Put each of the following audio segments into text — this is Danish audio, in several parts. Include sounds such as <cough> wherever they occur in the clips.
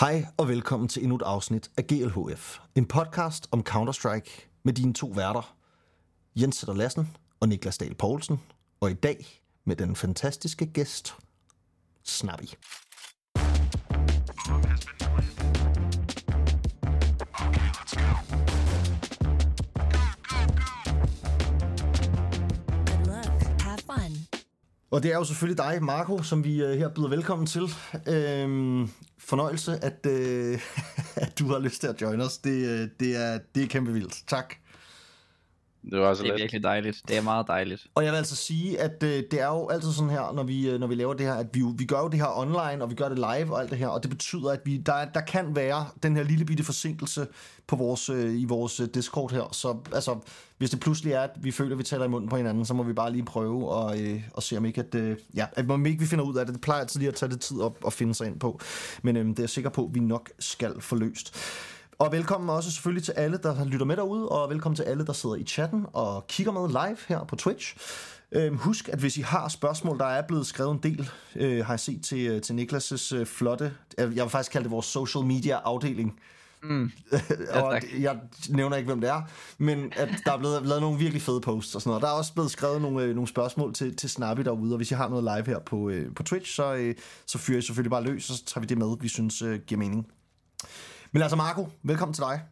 Hej og velkommen til endnu et afsnit af GLHF. En podcast om Counter-Strike med dine to værter, Jens Sætter Lassen og Niklas Dahl Poulsen. Og i dag med den fantastiske gæst, Snappy. Og det er jo selvfølgelig dig, Marco, som vi øh, her byder velkommen til. Øhm, fornøjelse, at, øh, <laughs> at du har lyst til at join os. Det, øh, det, er, det er kæmpe vildt. Tak. Det var så Det er let. virkelig dejligt. Det er meget dejligt. Og jeg vil altså sige, at øh, det er jo altid sådan her, når vi, øh, når vi laver det her, at vi, vi gør jo det her online, og vi gør det live og alt det her, og det betyder, at vi, der, der kan være den her lille bitte forsinkelse på vores, øh, i vores øh, Discord her. Så altså, hvis det pludselig er, at vi føler, at vi taler i munden på hinanden, så må vi bare lige prøve og, øh, og se, om ikke, at, øh, ja, at om ikke vi finder ud af det. Det plejer altid lige at tage det tid op og finde sig ind på. Men øh, det er jeg sikker på, at vi nok skal få løst. Og velkommen også selvfølgelig til alle, der lytter med derude, og velkommen til alle, der sidder i chatten og kigger med live her på Twitch. Øhm, husk, at hvis I har spørgsmål, der er blevet skrevet en del, øh, har jeg set til, øh, til Niklas' øh, flotte, jeg vil faktisk kalde det vores social media afdeling. Mm. <laughs> og jeg nævner ikke, hvem det er, men at der er blevet lavet nogle virkelig fede posts og sådan noget. Der er også blevet skrevet nogle, øh, nogle spørgsmål til, til Snappy derude, og hvis I har noget live her på, øh, på Twitch, så, øh, så fyrer I selvfølgelig bare løs, og så tager vi det med, vi synes øh, giver mening. Men altså Marco, velkommen til dig.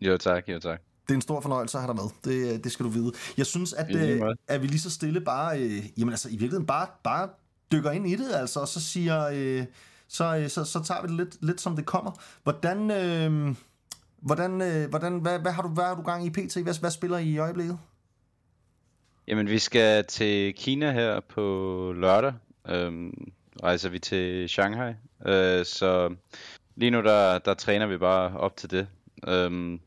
Jo tak, jo tak. Det er en stor fornøjelse at have dig med. Det, det skal du vide. Jeg synes, at, øh, at vi lige så stille bare, øh, jamen altså i virkeligheden bare, bare dykker ind i det, altså, og så siger, øh, så, øh, så, så tager vi det lidt, lidt som det kommer. Hvordan, øh, hvordan, øh, hvordan hvad, hvad, har du, hvad har du gang i PT? Hvad, hvad spiller I i øjeblikket? Jamen, vi skal til Kina her på lørdag. Øhm, rejser vi til Shanghai. Øh, så lige nu, der, der træner vi bare op til det. Øhm,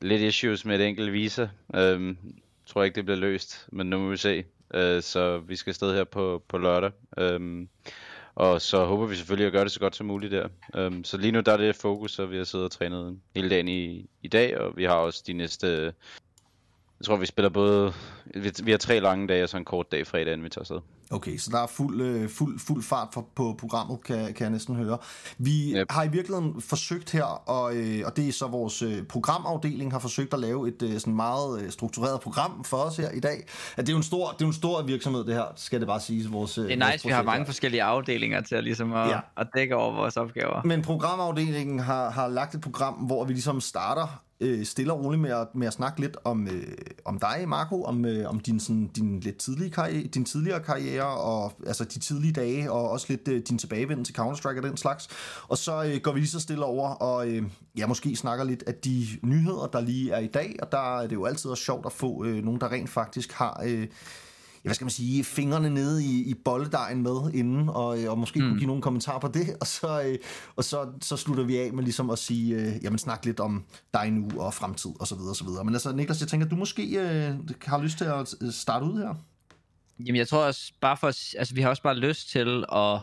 lidt issues med et enkelt visa. Øhm, tror ikke, det bliver løst, men nu må vi se. Øh, så vi skal afsted her på, på lørdag. Øhm, og så håber vi selvfølgelig at gøre det så godt som muligt der. Øhm, så lige nu der er det fokus, og vi har siddet og trænet hele dagen i, i dag, og vi har også de næste jeg tror, vi spiller både... Vi, vi har tre lange dage og så en kort dag fredag, inden vi tager afsted. Okay, så der er fuld, øh, fuld, fuld fart for, på programmet, kan, kan jeg næsten høre. Vi yep. Har i virkeligheden forsøgt her, og, øh, og det er så vores øh, programafdeling har forsøgt at lave et sådan meget struktureret program for os her i dag. At det er jo en stor, det er jo en stor virksomhed, det her, skal det bare siges. Vores, Det er vores nice, vi har mange her. forskellige afdelinger til at, ligesom at, ja. at dække over vores opgaver. Men programafdelingen har, har lagt et program, hvor vi ligesom starter øh, stille og roligt med at, med at snakke lidt om, øh, om dig, Marco, om, øh, om din, sådan, din lidt tidlige karriere, din tidligere karriere, og altså de tidlige dage, og også lidt øh, din tilbagevenden til Counter-Strike og den slags. Og så øh, går vi lige så stille over, og øh, ja, måske snakker lidt af de nyheder, der lige er i dag, og der er det jo altid også sjovt at få øh, nogen, der rent faktisk har... Øh, hvad skal man sige, fingrene nede i, i bolledejen med inden, og, øh, og måske mm. kunne give nogle kommentarer på det, <laughs> og så, øh, og så, så slutter vi af med ligesom at sige, øh, jamen snak lidt om dig nu og fremtid og så videre og så videre. Men altså Niklas, jeg tænker, du måske øh, har lyst til at øh, starte ud her. Jamen, jeg tror også, bare for, altså, vi har også bare lyst til at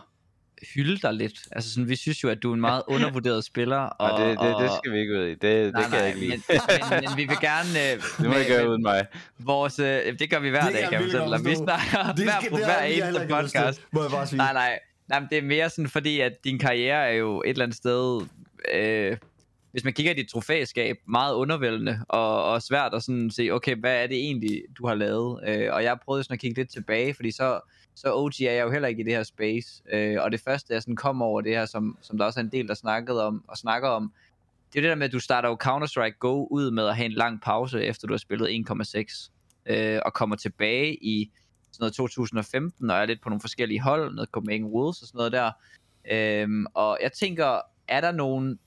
hylde dig lidt. Altså, sådan, vi synes jo, at du er en meget <laughs> undervurderet spiller. Og, Og, det, det, det skal vi ikke ud i. Det, det nej, kan nej, jeg ikke lide. Men, men, men, vi vil gerne... <laughs> Øh, Det må med- jeg gøre med uden mig. Vores, øh, det gør vi hver Det dag, kan. Vi godt forstå. snakker Det hver, på det hver eneste podcast. Må jeg bare sige. Nej, nej. Nej, men det er mere sådan fordi, at din karriere er jo et eller andet sted, øh, hvis man kigger i dit trofæskab, meget undervældende og, og svært at sådan se, okay, hvad er det egentlig, du har lavet? Øh, og jeg har prøvet sådan at kigge lidt tilbage, fordi så, så OG er jeg jo heller ikke i det her space. Øh, og det første, jeg sådan kom over det her, som, som der også er en del, der snakkede om, og snakker om, det er det der med, at du starter jo Counter-Strike Go ud med at have en lang pause, efter du har spillet 1,6, øh, og kommer tilbage i sådan noget 2015, og er lidt på nogle forskellige hold, noget Copenhagen Wolves og sådan noget der. Øhm, og jeg tænker, er der nogen,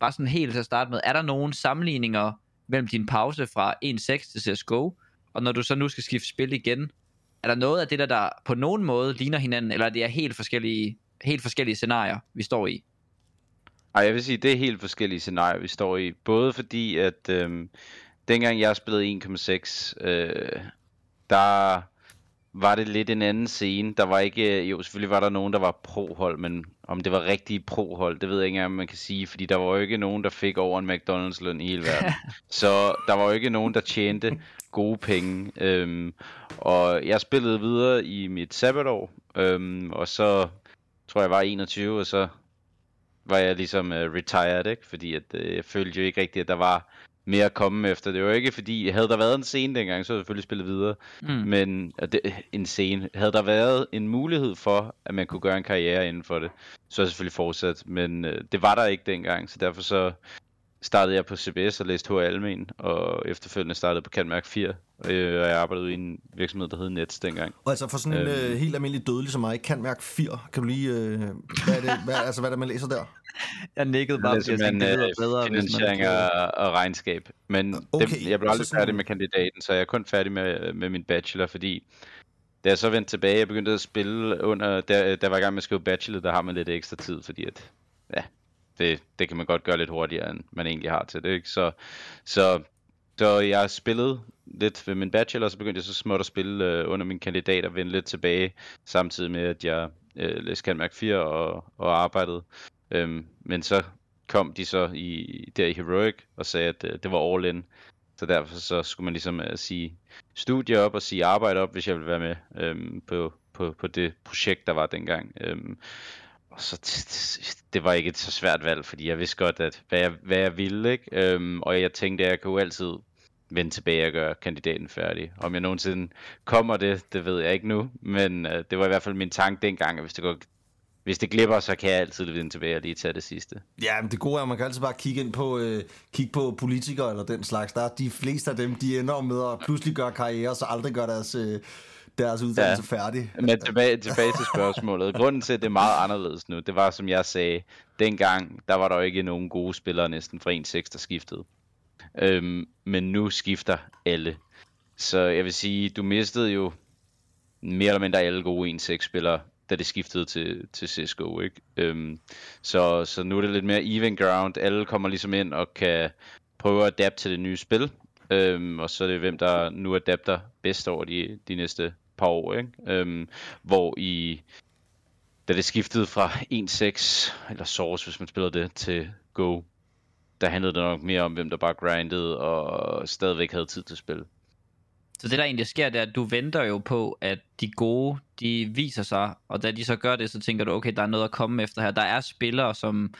bare sådan helt til at starte med, er der nogen sammenligninger mellem din pause fra 1.6 til CSGO, og når du så nu skal skifte spil igen, er der noget af det der, der på nogen måde ligner hinanden, eller det er helt forskellige, helt forskellige scenarier, vi står i? Ej, jeg vil sige, det er helt forskellige scenarier, vi står i. Både fordi, at øh, dengang jeg spillede 1,6, øh, der var det lidt en anden scene. Der var ikke, øh, jo selvfølgelig var der nogen, der var pro-hold, men om det var rigtige pro-hold, det ved jeg ikke engang, man kan sige, fordi der var jo ikke nogen, der fik over en McDonald's løn i hele verden. <laughs> Så der var jo ikke nogen, der tjente gode penge. Øhm, og jeg spillede videre i mit sabbatår, øhm, og så tror jeg var 21, og så var jeg ligesom uh, retired, ikke? Fordi at, uh, jeg følte jo ikke rigtigt, at der var mere at komme efter. Det var ikke fordi, havde der været en scene dengang, så havde jeg selvfølgelig spillet videre. Mm. Men det, en scene, havde der været en mulighed for, at man kunne gøre en karriere inden for det, så er jeg selvfølgelig fortsat. Men uh, det var der ikke dengang, så derfor så startede jeg på CBS og læste H. Almen, og efterfølgende startede på Canmærk 4, øh, og jeg arbejdede i en virksomhed, der hed Nets dengang. Og altså for sådan en Øhm. øh, helt almindelig dødelig som mig, kan mærke 4. Kan du lige... Øh, hvad, er det, hvad, altså, hvad er det, man læser der? Jeg nikkede bare, fordi jeg tænkte, det lyder bedre, øh, man finansiering og, og regnskab. Men Okay, dem, jeg blev aldrig så sådan- færdig med kandidaten, så jeg er kun færdig med, med min bachelor, fordi da jeg så vendte tilbage, jeg begyndte at spille under, der, der var jeg i gang med at skrive bachelor, der har man lidt ekstra tid, fordi at, ja, det, det kan man godt gøre lidt hurtigere, end man egentlig har til det, ikke? Så, så, så jeg spillede lidt ved min bachelor, og så begyndte jeg så småt at spille øh, under min kandidat og vende lidt tilbage, samtidig med, at jeg øh, læste Canmærk 4 og, og arbejdede. Øhm, men så kom de så i, der i Heroic og sagde, at øh, det var all in. Så derfor så skulle man ligesom øh, sige studie op og sige arbejde op, hvis jeg ville være med øhm, på, på, på det projekt, der var dengang. Øhm, og så det, var ikke et så svært valg, fordi jeg vidste godt, at hvad jeg, hvad jeg ville, ikke? Øhm, og jeg tænkte, at jeg kunne altid vende tilbage og gøre kandidaten færdig. Om jeg nogensinde kommer det, det ved jeg ikke nu, men øh, det var i hvert fald min tanke dengang, at hvis det går hvis det glipper, så kan jeg altid vende tilbage og lige tage det sidste. Ja, men det gode er, at man kan altid bare kigge ind på, øh, kigge på politikere eller den slags. Der er de fleste af dem, de ender med at pludselig gøre karriere, så aldrig gør deres, øh, deres uddannelse ja. færdig. Men tilbage, tilbage til spørgsmålet. Grunden til, at det er meget anderledes nu, det var, som jeg sagde, dengang, der var der jo ikke nogen gode spillere næsten fra 1-6, der skiftede. Øhm, men nu skifter alle. Så jeg vil sige, du mistede jo mere eller mindre alle gode 1-6-spillere, da det skiftede til, til CSGO, ikke? Øhm, så, så nu er det lidt mere even ground. Alle kommer ligesom ind og kan prøve at adapte til det nye spil. Øhm, og så er det hvem, der nu adapter bedst over de, de næste par år, ikke? Øhm, hvor i da det skiftede fra 1.6, eller Source, hvis man spiller det, til Go, der handlede det nok mere om, hvem der bare grindede og stadigvæk havde tid til at spille. Så det der egentlig sker, det er, at du venter jo på, at de gode, de viser sig, og da de så gør det, så tænker du, okay, der er noget at komme efter her. Der er spillere, som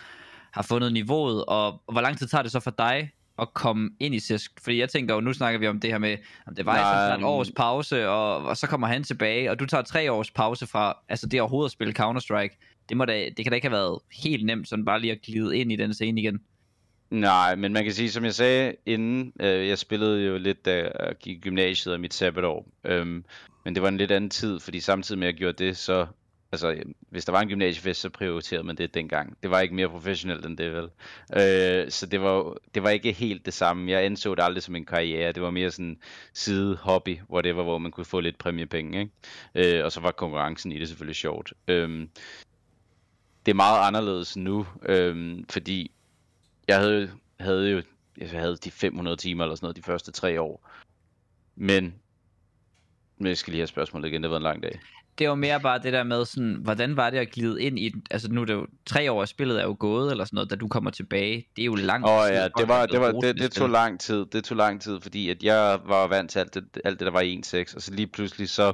har fundet niveauet, og hvor lang tid tager det så for dig at komme ind i CSGO? Fordi jeg tænker jo, nu snakker vi om det her med, om det var um, et års pause, og, og så kommer han tilbage, og du tager tre års pause fra, altså det overhovedet at spille Counter-Strike. Det, må da, det kan da ikke have været helt nemt, sådan bare lige at glide ind i den scene igen. Nej, men man kan sige, som jeg sagde inden, øh, jeg spillede jo lidt, da jeg gik i gymnasiet og mit sabbatår. Øhm, men det var en lidt anden tid, fordi samtidig med at jeg gjorde det, så altså, hvis der var en gymnasiefest, så prioriterede man det dengang. Det var ikke mere professionelt end det, vel? Øh, så det var, det var ikke helt det samme. Jeg anså det aldrig som en karriere. Det var mere sådan side hobby, whatever, hvor man kunne få lidt præmiepenge, ikke? Øh, og så var konkurrencen i det selvfølgelig sjovt. Øh, det er meget anderledes nu, øh, fordi jeg havde, havde jo jeg havde de 500 timer eller sådan noget de første tre år. Men, men jeg skal lige have spørgsmålet igen, det var en lang dag det var mere bare det der med sådan, hvordan var det at glide ind i? Altså nu er det jo, tre år af spillet er jo gået, eller sådan noget, da du kommer tilbage. Det er jo langt. Åh oh, tid ja, det var, det, var, det, det tog lang tid, det tog lang tid, fordi at jeg var vant til alt det, alt det der var i 1.6, og så lige pludselig så,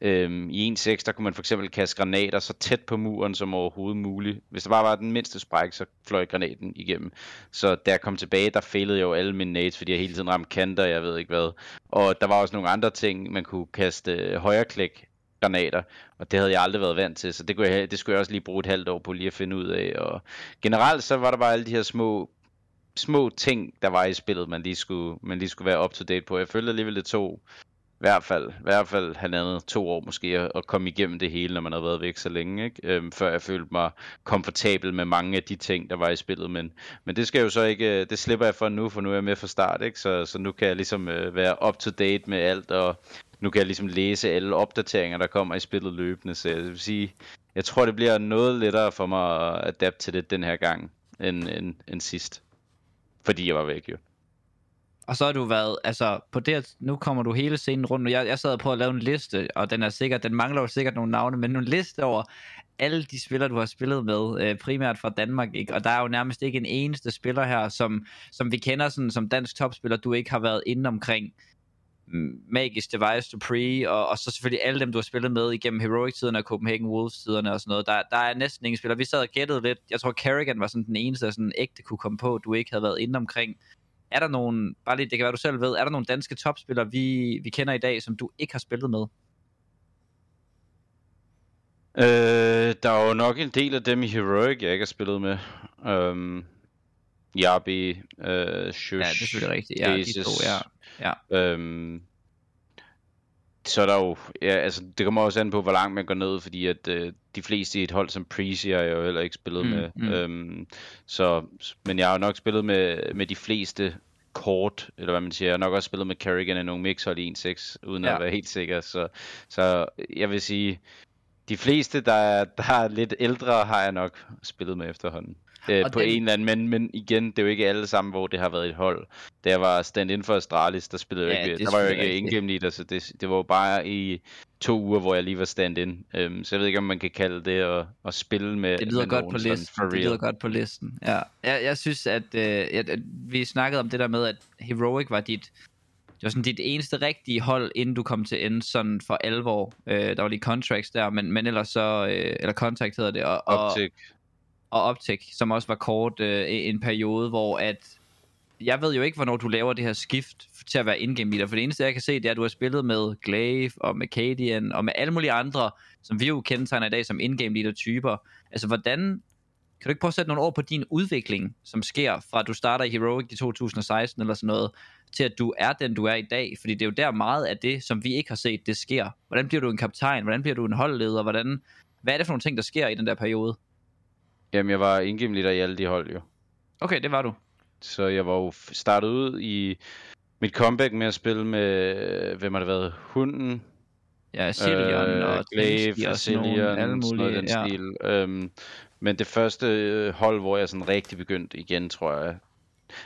øhm, i 1.6, der kunne man for eksempel kaste granater så tæt på muren som overhovedet muligt. Hvis der bare var den mindste spræk, så fløj granaten igennem. Så da jeg kom tilbage, der failede jeg jo alle mine nades, fordi jeg hele tiden ramte kanter, jeg ved ikke hvad. Og der var også nogle andre ting, man kunne kaste øh, højreklik granater, og det havde jeg aldrig været vant til, så det, kunne jeg, det skulle jeg også lige bruge et halvt år på lige at finde ud af. Og generelt så var der bare alle de her små små ting, der var i spillet, man lige skulle, man lige skulle være up to date på. Jeg følte alligevel, det tog i hvert fald, i hvert fald halvandet, to år måske, at, at komme igennem det hele, når man har været væk så længe, ikke? Øhm, før jeg følte mig komfortabel med mange af de ting, der var i spillet, men, men det skal jo så ikke, øh, det slipper jeg for nu, for nu er jeg med fra start, ikke? Så, så nu kan jeg ligesom øh, være up to date med alt, og nu kan jeg ligesom læse alle opdateringer, der kommer i spillet løbende, så jeg vil sige, jeg tror, det bliver noget lettere for mig at adapte til det den her gang, end, end, end sidst. Fordi jeg var væk jo. Og så har du været, altså på det, nu kommer du hele scenen rundt, og jeg, jeg sad og prøvede at lave en liste, og den er sikkert, den mangler jo sikkert nogle navne, men en liste over alle de spillere, du har spillet med, øh, primært fra Danmark, ikke? og der er jo nærmest ikke en eneste spiller her, som, som vi kender sådan, som dansk topspiller, du ikke har været inde omkring. Magisk Device Dupree, og, og så selvfølgelig alle dem, du har spillet med igennem Heroic-tiderne og Copenhagen Wolves-tiderne og sådan noget. Der, der er næsten ingen spillere. Vi sad og gættede lidt. Jeg tror, Kerrigan var sådan den eneste, der sådan ægte kunne komme på, du ikke havde været inde omkring. Er der nogen, bare lige, det kan være, du selv ved, er der nogle danske topspillere, vi, vi kender i dag, som du ikke har spillet med? Øh, der er jo nok en del af dem i Heroic, jeg ikke har spillet med. Um, Yabi, øh, Shush, Ja, det er selvfølgelig rigtigt. Ja, de Aces, to, ja. Ja. Øhm, så er der jo, ja, altså det kommer også an på, hvor langt man går ned, fordi at øh, de fleste i et hold som Prezi har jeg jo heller ikke spillet Mm, med. mm. Øhm, så, men jeg har jo nok spillet med, med de fleste kort, eller hvad man siger. Jeg har nok også spillet med Kerrigan i nogle mixhold i 1-6, uden. Ja. at være helt sikker. Så, så jeg vil sige, de fleste, der er, der er lidt ældre, har jeg nok spillet med efterhånden. Øh, Og på den- en eller anden, men, men igen, det er jo ikke alle sammen, hvor det har været et hold. Da jeg var stand-in for Astralis, der spillede Ja, ikke, det er der var jo ikke in-game leader, så det, det var jo bare i to uger, hvor jeg lige var stand-in. Øhm, så jeg ved ikke, om man kan kalde det at, at spille med Det lyder med godt nogen på listen. Det lyder godt på listen. Ja. Jeg, jeg synes, at, øh, at, at vi snakkede om det der med, at Heroic var dit, det var sådan dit eneste rigtige hold, inden du kom til ende sådan for alvor. Øh, der var lige contracts der, men, men ellers så, øh, eller contact hedder det, og, og, Optik og Optech, som også var kort øh, en periode, hvor at jeg ved jo ikke, hvornår du laver det her skift til at være in-game leader, for det eneste, jeg kan se, det er, at du har spillet med Glaive og med Cadian og med alle mulige andre, som vi jo kendetegner i dag som in-game leader-typer. Altså, hvordan, kan du ikke prøve at sætte nogle ord på din udvikling, som sker fra, at du starter i Heroic i 2016 eller sådan noget, til at du er den, du er i dag? Fordi det er jo der meget af det, som vi ikke har set, det sker. Hvordan bliver du en kaptajn? Hvordan bliver du en holdleder? Hvordan, hvad er det for nogle ting, der sker i den der periode? Jamen, jeg var in-game leader i alle de hold jo. Okay, det var du. Så jeg var jo startet ud i mit comeback med at spille med, hvem har det været, Hunden, Ja, Cillian øh, og Glaive, og Cillian, alle noget mulige. den Ja. stil. Øhm, men det første øh, hold, hvor jeg sådan rigtig begyndte igen, tror jeg.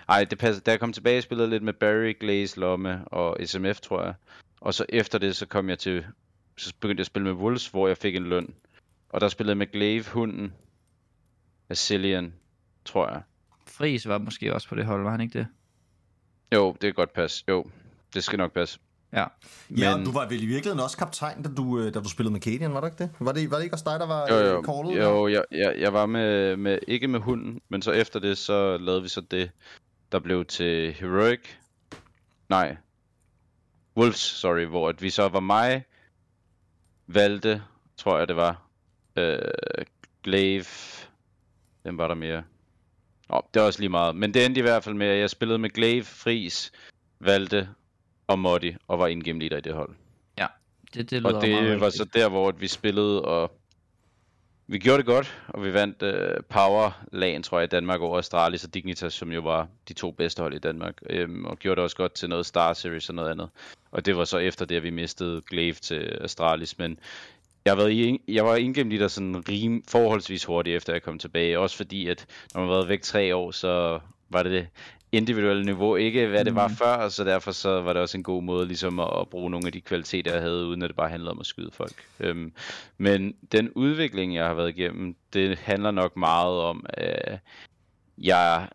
Ej, det passer. Da jeg kom tilbage, spillede jeg lidt med Barry, Glaze, Lomme og SMF, tror jeg. Og så efter det, så kom jeg til, så begyndte jeg at spille med Wolves, hvor jeg fik en løn. Og der spillede jeg med Glaive, Hunden, Cillian, tror jeg. Friis var måske også på det hold, var han ikke det? Jo, det kan godt passe. Jo, det skal nok passe. Ja. Ja, Men- du var vel i virkeligheden også kaptajn, da du, øh, da du spillede med Cadian, var det ikke det? Var det, var det ikke også dig, der var Jo, øh, jo, callet? jo jeg, jeg, jeg var med, med, ikke med hunden, men så efter det, så lavede vi så det, der blev til Heroic. Nej. Wolves, sorry, hvor at vi så var mig, Valde, tror jeg det var, øh, Glaive, hvem var der mere? Nå, det er også lige meget, men det endte i hvert fald med, at jeg spillede med Glaive, Fris, Valde og Modi, og var in-game leader i det hold. Det, det lyder Og det meget var rigtigt. så der, hvor vi spillede, og vi gjorde det godt, og vi vandt uh, Power-lagen, tror jeg, i Danmark over Astralis og Dignitas, som jo var de to bedste hold i Danmark, øhm, og gjorde det også godt til noget Star Series og noget andet. Og det var så efter det, at vi mistede Glaive til Astralis, men jeg, har været i, jeg var indgennem der sådan rim, forholdsvis hurtigt, efter jeg kom tilbage, også fordi, at når man har været væk tre år, så var det det individuelle niveau ikke, hvad det var Mhm. før, så derfor så var det også en god måde ligesom at, at bruge nogle af de kvaliteter, jeg havde, uden at det bare handlede om at skyde folk. Øhm, men den udvikling, jeg har været igennem, det handler nok meget om, at jeg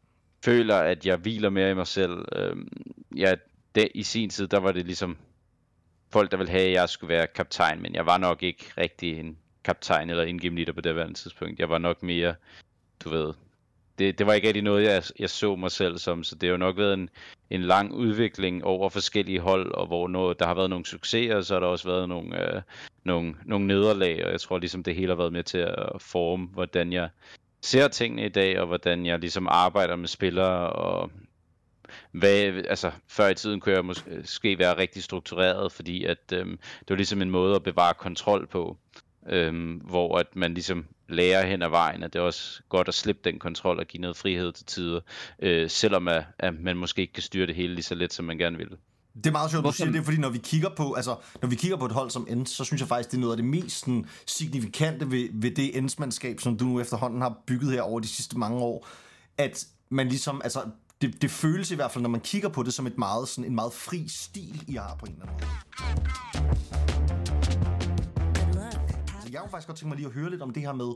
føler, at jeg hviler mere i mig selv. Øhm, jeg, det, I sin tid, der var det ligesom folk, der ville have, at jeg skulle være kaptajn, men jeg var nok ikke rigtig en kaptajn eller indgame leader på det her tidspunkt. Jeg var nok mere, du ved, det, det var ikke rigtig noget, jeg, jeg så mig selv som, så det har jo nok været en, en lang udvikling over forskellige hold, og hvor noget, der har været nogle succeser, så har der også været nogle, øh, nogle, nogle nederlag, og jeg tror ligesom det hele har været med til at forme, hvordan jeg ser tingene i dag, og hvordan jeg ligesom arbejder med spillere, og hvad, altså, før i tiden kunne jeg måske være rigtig struktureret, fordi at øhm, det var ligesom en måde at bevare kontrol på, øhm, hvor at man ligesom lærer hen ad vejen, at det er også godt at slippe den kontrol og give noget frihed til tider, øh, selvom at, at man måske ikke kan styre det hele lige så let, som man gerne vil. Det er meget sjovt, du Hvorfor- siger det, fordi når vi kigger på, altså, når vi kigger på et hold som Ends, så synes jeg faktisk, det er noget af det mest sådan, signifikante ved, ved det Ends-mandskab, som du nu efterhånden har bygget her over de sidste mange år, at man ligesom, altså, det, det føles i hvert fald, når man kigger på det, som et meget, sådan, en meget fri stil, I har på en eller anden måde. Så jeg kunne faktisk godt tænke mig lige at høre lidt om det her med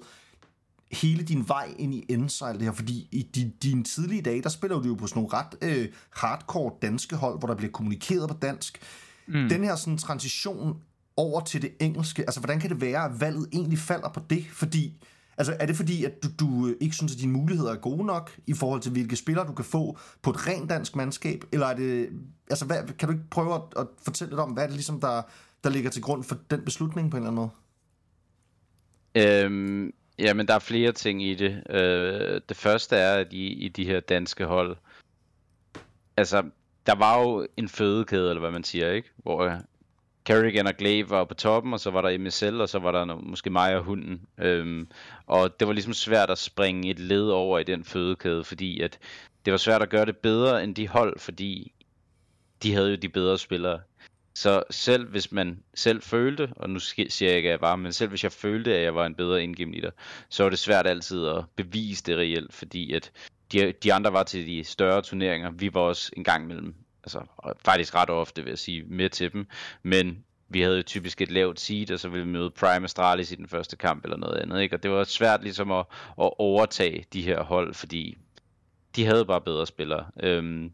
hele din vej ind i alt det her, fordi i din, dine tidlige dage, der spiller du jo på sådan nogle ret øh, hardcore danske hold, hvor der bliver kommunikeret på dansk. mm. den her sådan transition over til det engelske, altså hvordan kan det være, at valget egentlig falder på det? Fordi, altså er det fordi, at du, du øh, ikke synes, at dine muligheder er gode nok i forhold til, hvilke spillere du kan få på et rent dansk mandskab? Eller er det, altså hvad, kan du ikke prøve at, at fortælle lidt om, hvad er det ligesom, der, der ligger til grund for den beslutning på en eller anden måde? Øhm, jamen, der er flere ting i det. Øh, det første er, at i, i de her danske hold, altså, der var jo en fødekæde, eller hvad man siger, ikke? Hvor øh, Kerrigan og Glaive var på toppen, og så var der MSL, og så var der no- måske mig og hunden. Øhm, og det var ligesom svært at springe et led over i den fødekæde, fordi at det var svært at gøre det bedre end de hold, fordi de havde jo de bedre spillere. Så selv hvis man selv følte, og nu siger jeg ikke, at jeg var, men selv hvis jeg følte, at jeg var en bedre indgame leader, så var det svært altid at bevise det reelt, fordi at de, de andre var til de større turneringer. Vi var også en gang imellem, altså faktisk ret ofte vil jeg sige, med til dem, men vi havde jo typisk et lavt seed, og så ville vi møde Prime Astralis i den første kamp eller noget andet, ikke? og det var svært ligesom at, at overtage de her hold, fordi de havde bare bedre spillere. Øhm,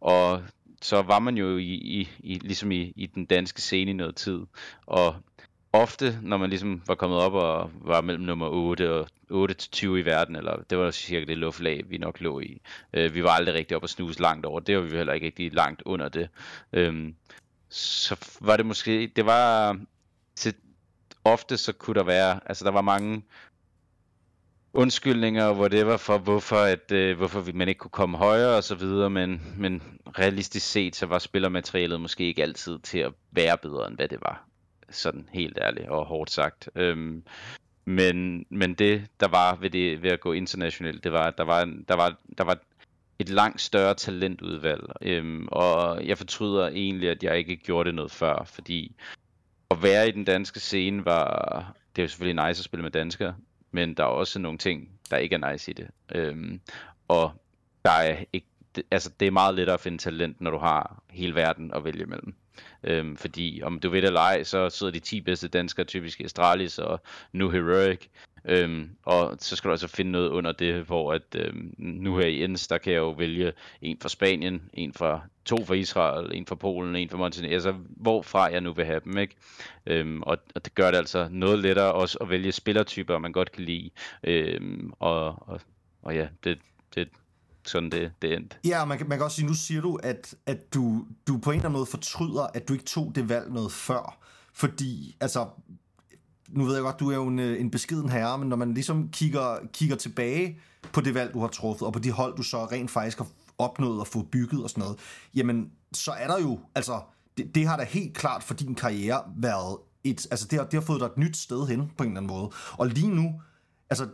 og så var man jo i, i, i ligesom i, i den danske scene i noget tid. Og ofte, når man ligesom var kommet op og var mellem nummer 8 og 8 til 20 i verden, eller det var cirka det luftlag, vi nok lå i. Øh, vi var aldrig rigtig op og snuse langt over. Det var vi heller ikke rigtig langt under det. Øhm, så var det måske, det var, til, ofte så kunne der være, altså der var mange undskyldninger og whatever for, hvorfor, at, øh, hvorfor vi- man ikke kunne komme højere og så videre, men, men realistisk set, så var spillermaterialet måske ikke altid til at være bedre, end hvad det var. Sådan helt ærligt og hårdt sagt. Øhm, men, men det, der var ved, det, ved at gå internationalt, det var, at der var, der var, der var et langt større talentudvalg. Øhm, og jeg fortryder egentlig, at jeg ikke gjorde det noget før, fordi at være i den danske scene var, det er jo selvfølgelig nice at spille med danskere, men der er også nogle ting, der ikke er nice i det. Øhm, og der er ikke, altså det er meget lettere at finde talent, når du har hele verden at vælge imellem. Øhm, fordi om du ved det eller ej, så sidder de 10 bedste danskere typisk i Astralis og nu Heroic. Øhm, og så skal du altså finde noget under det, hvor at øhm, nu her i Ens, der kan jeg jo vælge en fra Spanien, en fra to fra Israel, en fra Polen, en fra Montenegro, altså hvorfra jeg nu vil have dem, ikke? Øhm, og, og det gør det altså noget lettere også at vælge spillertyper, man godt kan lide. Øhm, og, og, og ja, det, det sådan det, det endte. Ja, man kan, man kan også sige, nu siger du, at, at du, du på en eller anden måde fortryder, at du ikke tog det valg noget før. Fordi, altså, nu ved jeg godt, du er jo en, øh, en beskeden herre, men når man ligesom kigger, kigger tilbage på det valg, du har truffet, og på de hold, du så rent faktisk har opnået at få bygget og sådan noget, jamen, så er der jo, altså, det, det har da helt klart for din karriere været et, altså det har, det har fået dig et nyt sted hen på en eller anden måde. Og lige nu, altså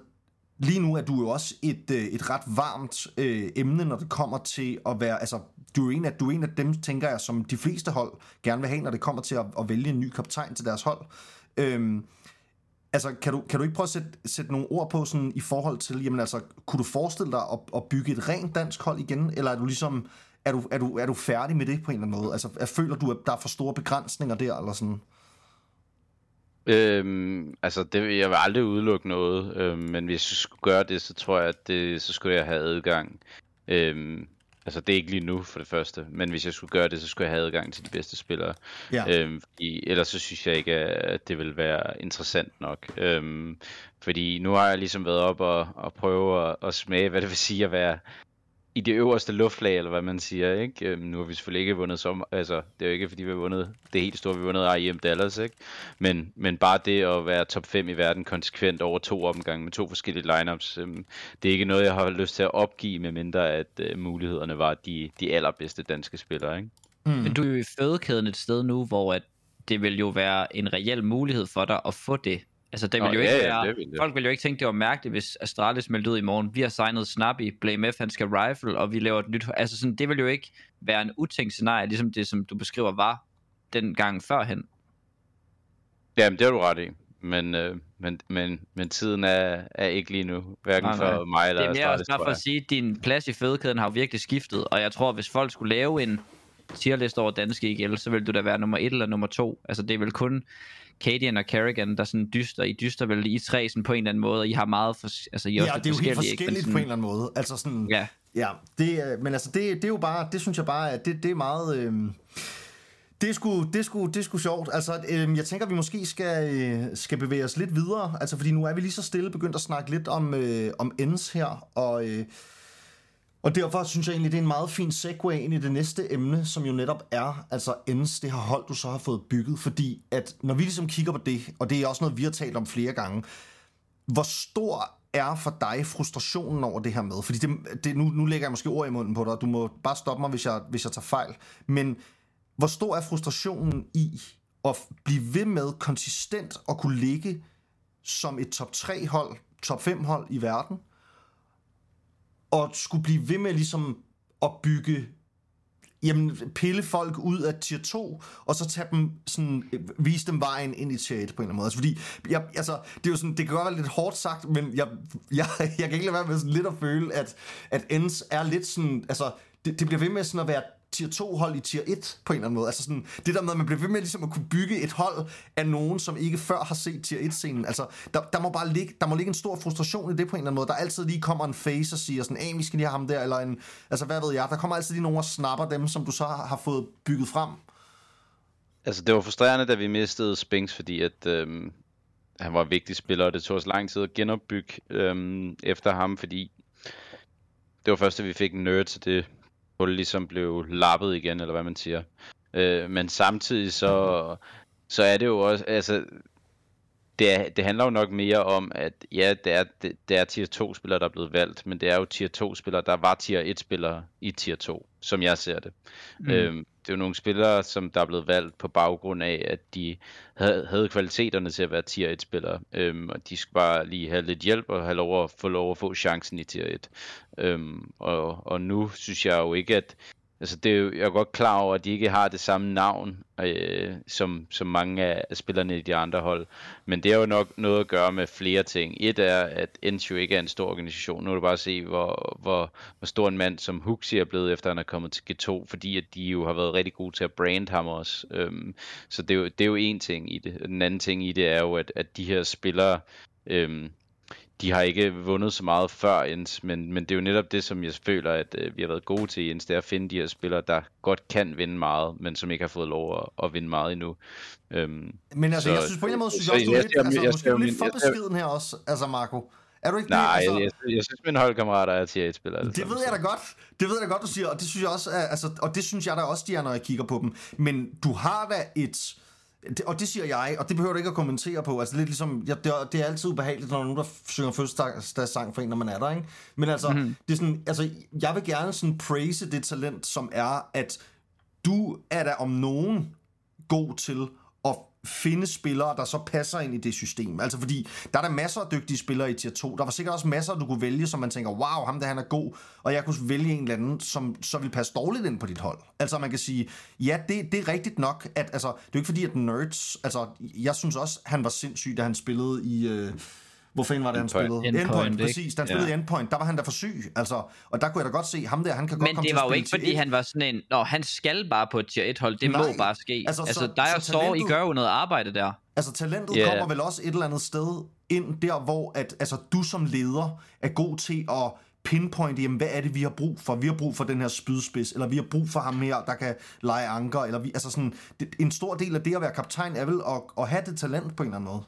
lige nu er du jo også et, øh, et ret varmt øh, emne, når det kommer til at være, altså du er, en af, du er en af dem, tænker jeg, som de fleste hold gerne vil have, når det kommer til at, at vælge en ny kaptajn til deres hold. Øhm, altså, kan du, kan du ikke prøve at sætte, sætte nogle ord på sådan i forhold til, jamen altså, kunne du forestille dig at, at bygge et rent dansk hold igen, eller er du ligesom, er du, er, du, er du færdig med det på en eller anden måde? Altså, er, føler du, at der er for store begrænsninger der, eller sådan? Øhm, altså, det, jeg vil aldrig udelukke noget, øhm, men hvis jeg skulle gøre det, så tror jeg, at det, så skulle jeg have adgang. Øhm, altså, det er ikke lige nu for det første, men hvis jeg skulle gøre det, så skulle jeg have adgang til de bedste spillere. Ja. Øhm, fordi, ellers så synes jeg ikke, at det vil være interessant nok. Øhm, fordi nu har jeg ligesom været op og, og prøve at, at smage, hvad det vil sige at være i det øverste luftlag, eller hvad man siger, ikke? Øhm, nu har vi selvfølgelig ikke vundet som, altså, det er jo ikke fordi vi har vundet det helt store, vi har vundet IEM Dallas, ikke? Men, men bare det at være top 5 i verden konsekvent over to omgange med to forskellige lineups, øhm, det er ikke noget, jeg har lyst til at opgive, med mindre at øh, mulighederne var de, de allerbedste danske spillere, ikke? Men du er jo i fødekæden et sted nu, hvor at det vil jo være en reel mulighed for dig at få det. Altså, det vil Nå, jo ja, ikke ja, være, det vil det. folk vil jo ikke tænke, det var mærkeligt, hvis Astralis meldte ud i morgen. Vi har signet Snappy, Blame F, han skal rifle, og vi laver et nyt... Altså, sådan, det vil jo ikke være en utænkt scenarie, ligesom det, som du beskriver, var den gang førhen. Jamen, det har du ret i. Men, øh, men, men, men tiden er, er ikke lige nu, hverken Nej, nej. for mig eller Det er mere Astralis, også bare for at sige, at din plads i fødekæden har jo virkelig skiftet, og jeg tror, hvis folk skulle lave en tierliste over danske IGL, så vil du da være nummer et eller nummer to. Altså det er vel kun Cadian og Carrigan, der sådan dyster. I dyster vel I tre sådan på en eller anden måde, og I har meget for, altså I er Ja, også det er jo helt ikke? Forskelligt på en eller anden måde. Altså sådan, Ja, Ja, det, øh, men altså det, det er jo bare, det synes jeg bare, at det, det er meget, øh, Det er sgu, det er sgu, det er sgu sjovt. Altså, øh, jeg tænker, vi måske skal, øh, skal bevæge os lidt videre. Altså, fordi nu er vi lige så stille begyndt at snakke lidt om, øh, om ends her. Og, øh, og derfor synes jeg egentlig, det er en meget fin segue ind i det næste emne, som jo netop er, altså ends, det her hold, du så har fået bygget. Fordi at når vi ligesom kigger på det, og det er også noget, vi har talt om flere gange, hvor stor er for dig frustrationen over det her med? Fordi det, det, nu, nu lægger jeg måske ord i munden på dig, du må bare stoppe mig, hvis jeg, hvis jeg tager fejl. Men hvor stor er frustrationen i at blive ved med konsistent at kunne ligge som et top 3 hold, top 5 hold i verden, og skulle blive ved med ligesom at bygge jamen, pille folk ud af tier 2, og så tage dem, sådan, vise dem vejen ind i tier 1 på en eller anden måde. Altså, fordi, jeg, altså, det er jo sådan, det kan godt være lidt hårdt sagt, men jeg, jeg, jeg kan ikke lade være med sådan lidt at føle, at, at ends er lidt sådan, altså, det, det bliver ved med sådan at være tier 2 hold i tier 1 på en eller anden måde. Altså sådan, det der med, at man bliver ved med ligesom at kunne bygge et hold af nogen, som ikke før har set tier 1-scenen. Altså, der, der, må bare ligge, der må ligge en stor frustration i det på en eller anden måde. Der altid lige kommer en face og siger sådan, hey, vi skal lige have ham der, eller en, altså hvad ved jeg, der kommer altid lige nogen og snapper dem, som du så har, fået bygget frem. Altså, det var frustrerende, da vi mistede Spinks, fordi at øhm, han var en vigtig spiller, og det tog os lang tid at genopbygge øhm, efter ham, fordi det var først, at vi fik en nerd, så det hul ligesom blev lappet igen, eller hvad man siger. Øh, men samtidig så, så er det jo også, altså, det, er, det handler jo nok mere om, at ja, det er, det, det er tier 2 spillere, der er blevet valgt, men det er jo tier 2 spillere, der var tier 1 spillere i tier 2, som jeg ser det. Mm. Øhm, det er jo nogle spillere, som der er blevet valgt på baggrund af, at de havde, havde kvaliteterne til at være tier 1 spillere, øhm, og de skulle bare lige have lidt hjælp og have lov at få lov at få chancen i tier 1. Øhm, og, og nu synes jeg jo ikke, at Altså det er jo, jeg er godt klar over, at de ikke har det samme navn, øh, som, som mange af spillerne i de andre hold. Men det har jo nok noget at gøre med flere ting. Et er, at Ensio ikke er en stor organisation. Nu er det bare at se, hvor, hvor, hvor stor en mand som Huxi er blevet, efter han er kommet til G2, fordi at de jo har været rigtig gode til at brande ham også. Øhm, så det er, jo, det er jo en ting i det. Den anden ting i det er jo, at, at de her spillere... Øhm, de har ikke vundet så meget før Jens, men, men det er jo netop det, som jeg føler, at øh, vi har været gode til Jens, det er at finde de her spillere, der godt kan vinde meget, men som ikke har fået lov at, at vinde meget endnu. Øhm, Men altså, så- jeg synes på en eller anden måde, synes så jeg også, du er jeg lidt, altså, jeg måske jo lidt for jeg beskeden her også, altså Marco. Er du ikke Nej, det? jeg, Altså, jeg, jeg synes, mine holdkammerater er tier 1-spillere. alle Det sammen, ved jeg da godt. Det ved jeg da godt, du siger, og det synes jeg også, er, altså, og det synes jeg da også, de er, når jeg kigger på dem. Men du har da et, det- og det siger jeg, og det behøver du ikke at kommentere på. Altså lidt ligesom, ja, det, er, det er altid ubehageligt, når nogen der synger fødselsdagssang for en, når man er der, ikke? Men altså, Mhm. mm-hmm. det er sådan, altså, jeg vil gerne sådan praise det talent, som er, at du er da om nogen god til at finde spillere, der så passer ind i det system. Altså fordi, der er der masser af dygtige spillere i tier 2. Der var sikkert også masser, du kunne vælge, som man tænker, wow, ham der han er god, og jeg kunne vælge en eller anden, som så vil passe dårligt ind på dit hold. Altså man kan sige, ja, det, det er rigtigt nok, at altså, det er jo ikke fordi, at Nerds, altså jeg synes også, han var sindssyg, da han spillede i... Øh, hvor fanden var det, han Endpoint. spillede? Endpoint, Endpoint, ikke? præcis. Han spillede Ja. Endpoint, der var han da for syg. Altså, og der kunne jeg da godt se, ham der, han kan godt Men komme det til var at jo spille ikke, fordi han var sådan en, nå, han skal bare på et tier 1 hold, det Nej. må bare ske. Altså, Altså, så- altså dig og så Saw, I gør jo noget arbejde der. Altså talentet yeah. kommer vel også et eller andet sted ind der, hvor at, altså, du som leder er god til at pinpointe, jamen, hvad er det, vi har brug for? Vi har brug for den her spydspids, eller vi har brug for ham her, der kan lege anker, eller vi, altså sådan, det, en stor del af det at være kaptajn er vel at, at have det talent på en eller anden måde.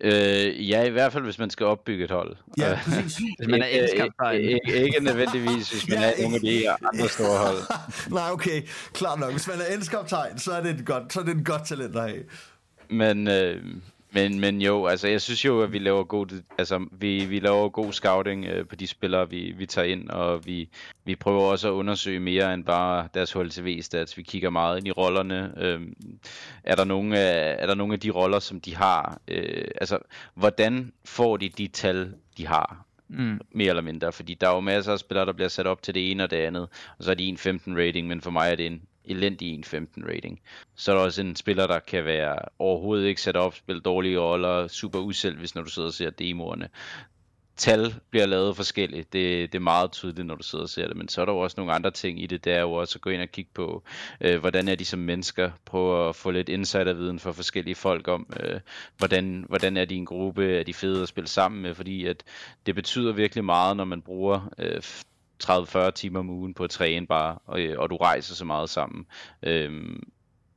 Øh, ja, i hvert fald, hvis man skal opbygge et hold. Ja, præcis. <laughs> Hvis man er ikke- elskaptajn. ikke, ikke, nødvendigvis, hvis man Ja, er nogle af de her andre store hold. <laughs> Nej, okay, klart nok. Hvis man er elskaptajn, så er det et godt, så er det et godt talent at have. Men, øh, men, men jo, altså jeg synes jo, at vi laver god, altså, vi, vi laver god scouting øh, på de spillere, vi, vi tager ind, og vi, vi prøver også at undersøge mere end bare deres HLTV-stats. Vi kigger meget ind i rollerne. Øh, er, der nogle af, er der nogle af de roller, som de har? Øh, altså, hvordan får de de tal, de har? Mm. mere eller mindre, fordi der er jo masser af spillere, der bliver sat op til det ene og det andet, og så er de en 15 rating, men for mig er det en elendig en 15 rating. Så er der også en spiller, der kan være overhovedet ikke sat op, spille dårlige roller, super uselv, hvis når du sidder og ser demoerne. Tal bliver lavet forskelligt, det, det er meget tydeligt, når du sidder og ser det, men så er der jo også nogle andre ting i det, Der er jo også at gå ind og kigge på, øh, hvordan er de som mennesker, prøve at få lidt insiderviden fra forskellige folk om, øh, hvordan, hvordan er de en gruppe, er de fede at spille sammen med, fordi at det betyder virkelig meget, når man bruger øh, 30-40 timer om ugen på at træne bare, og, øh, og du rejser så meget sammen. Øhm,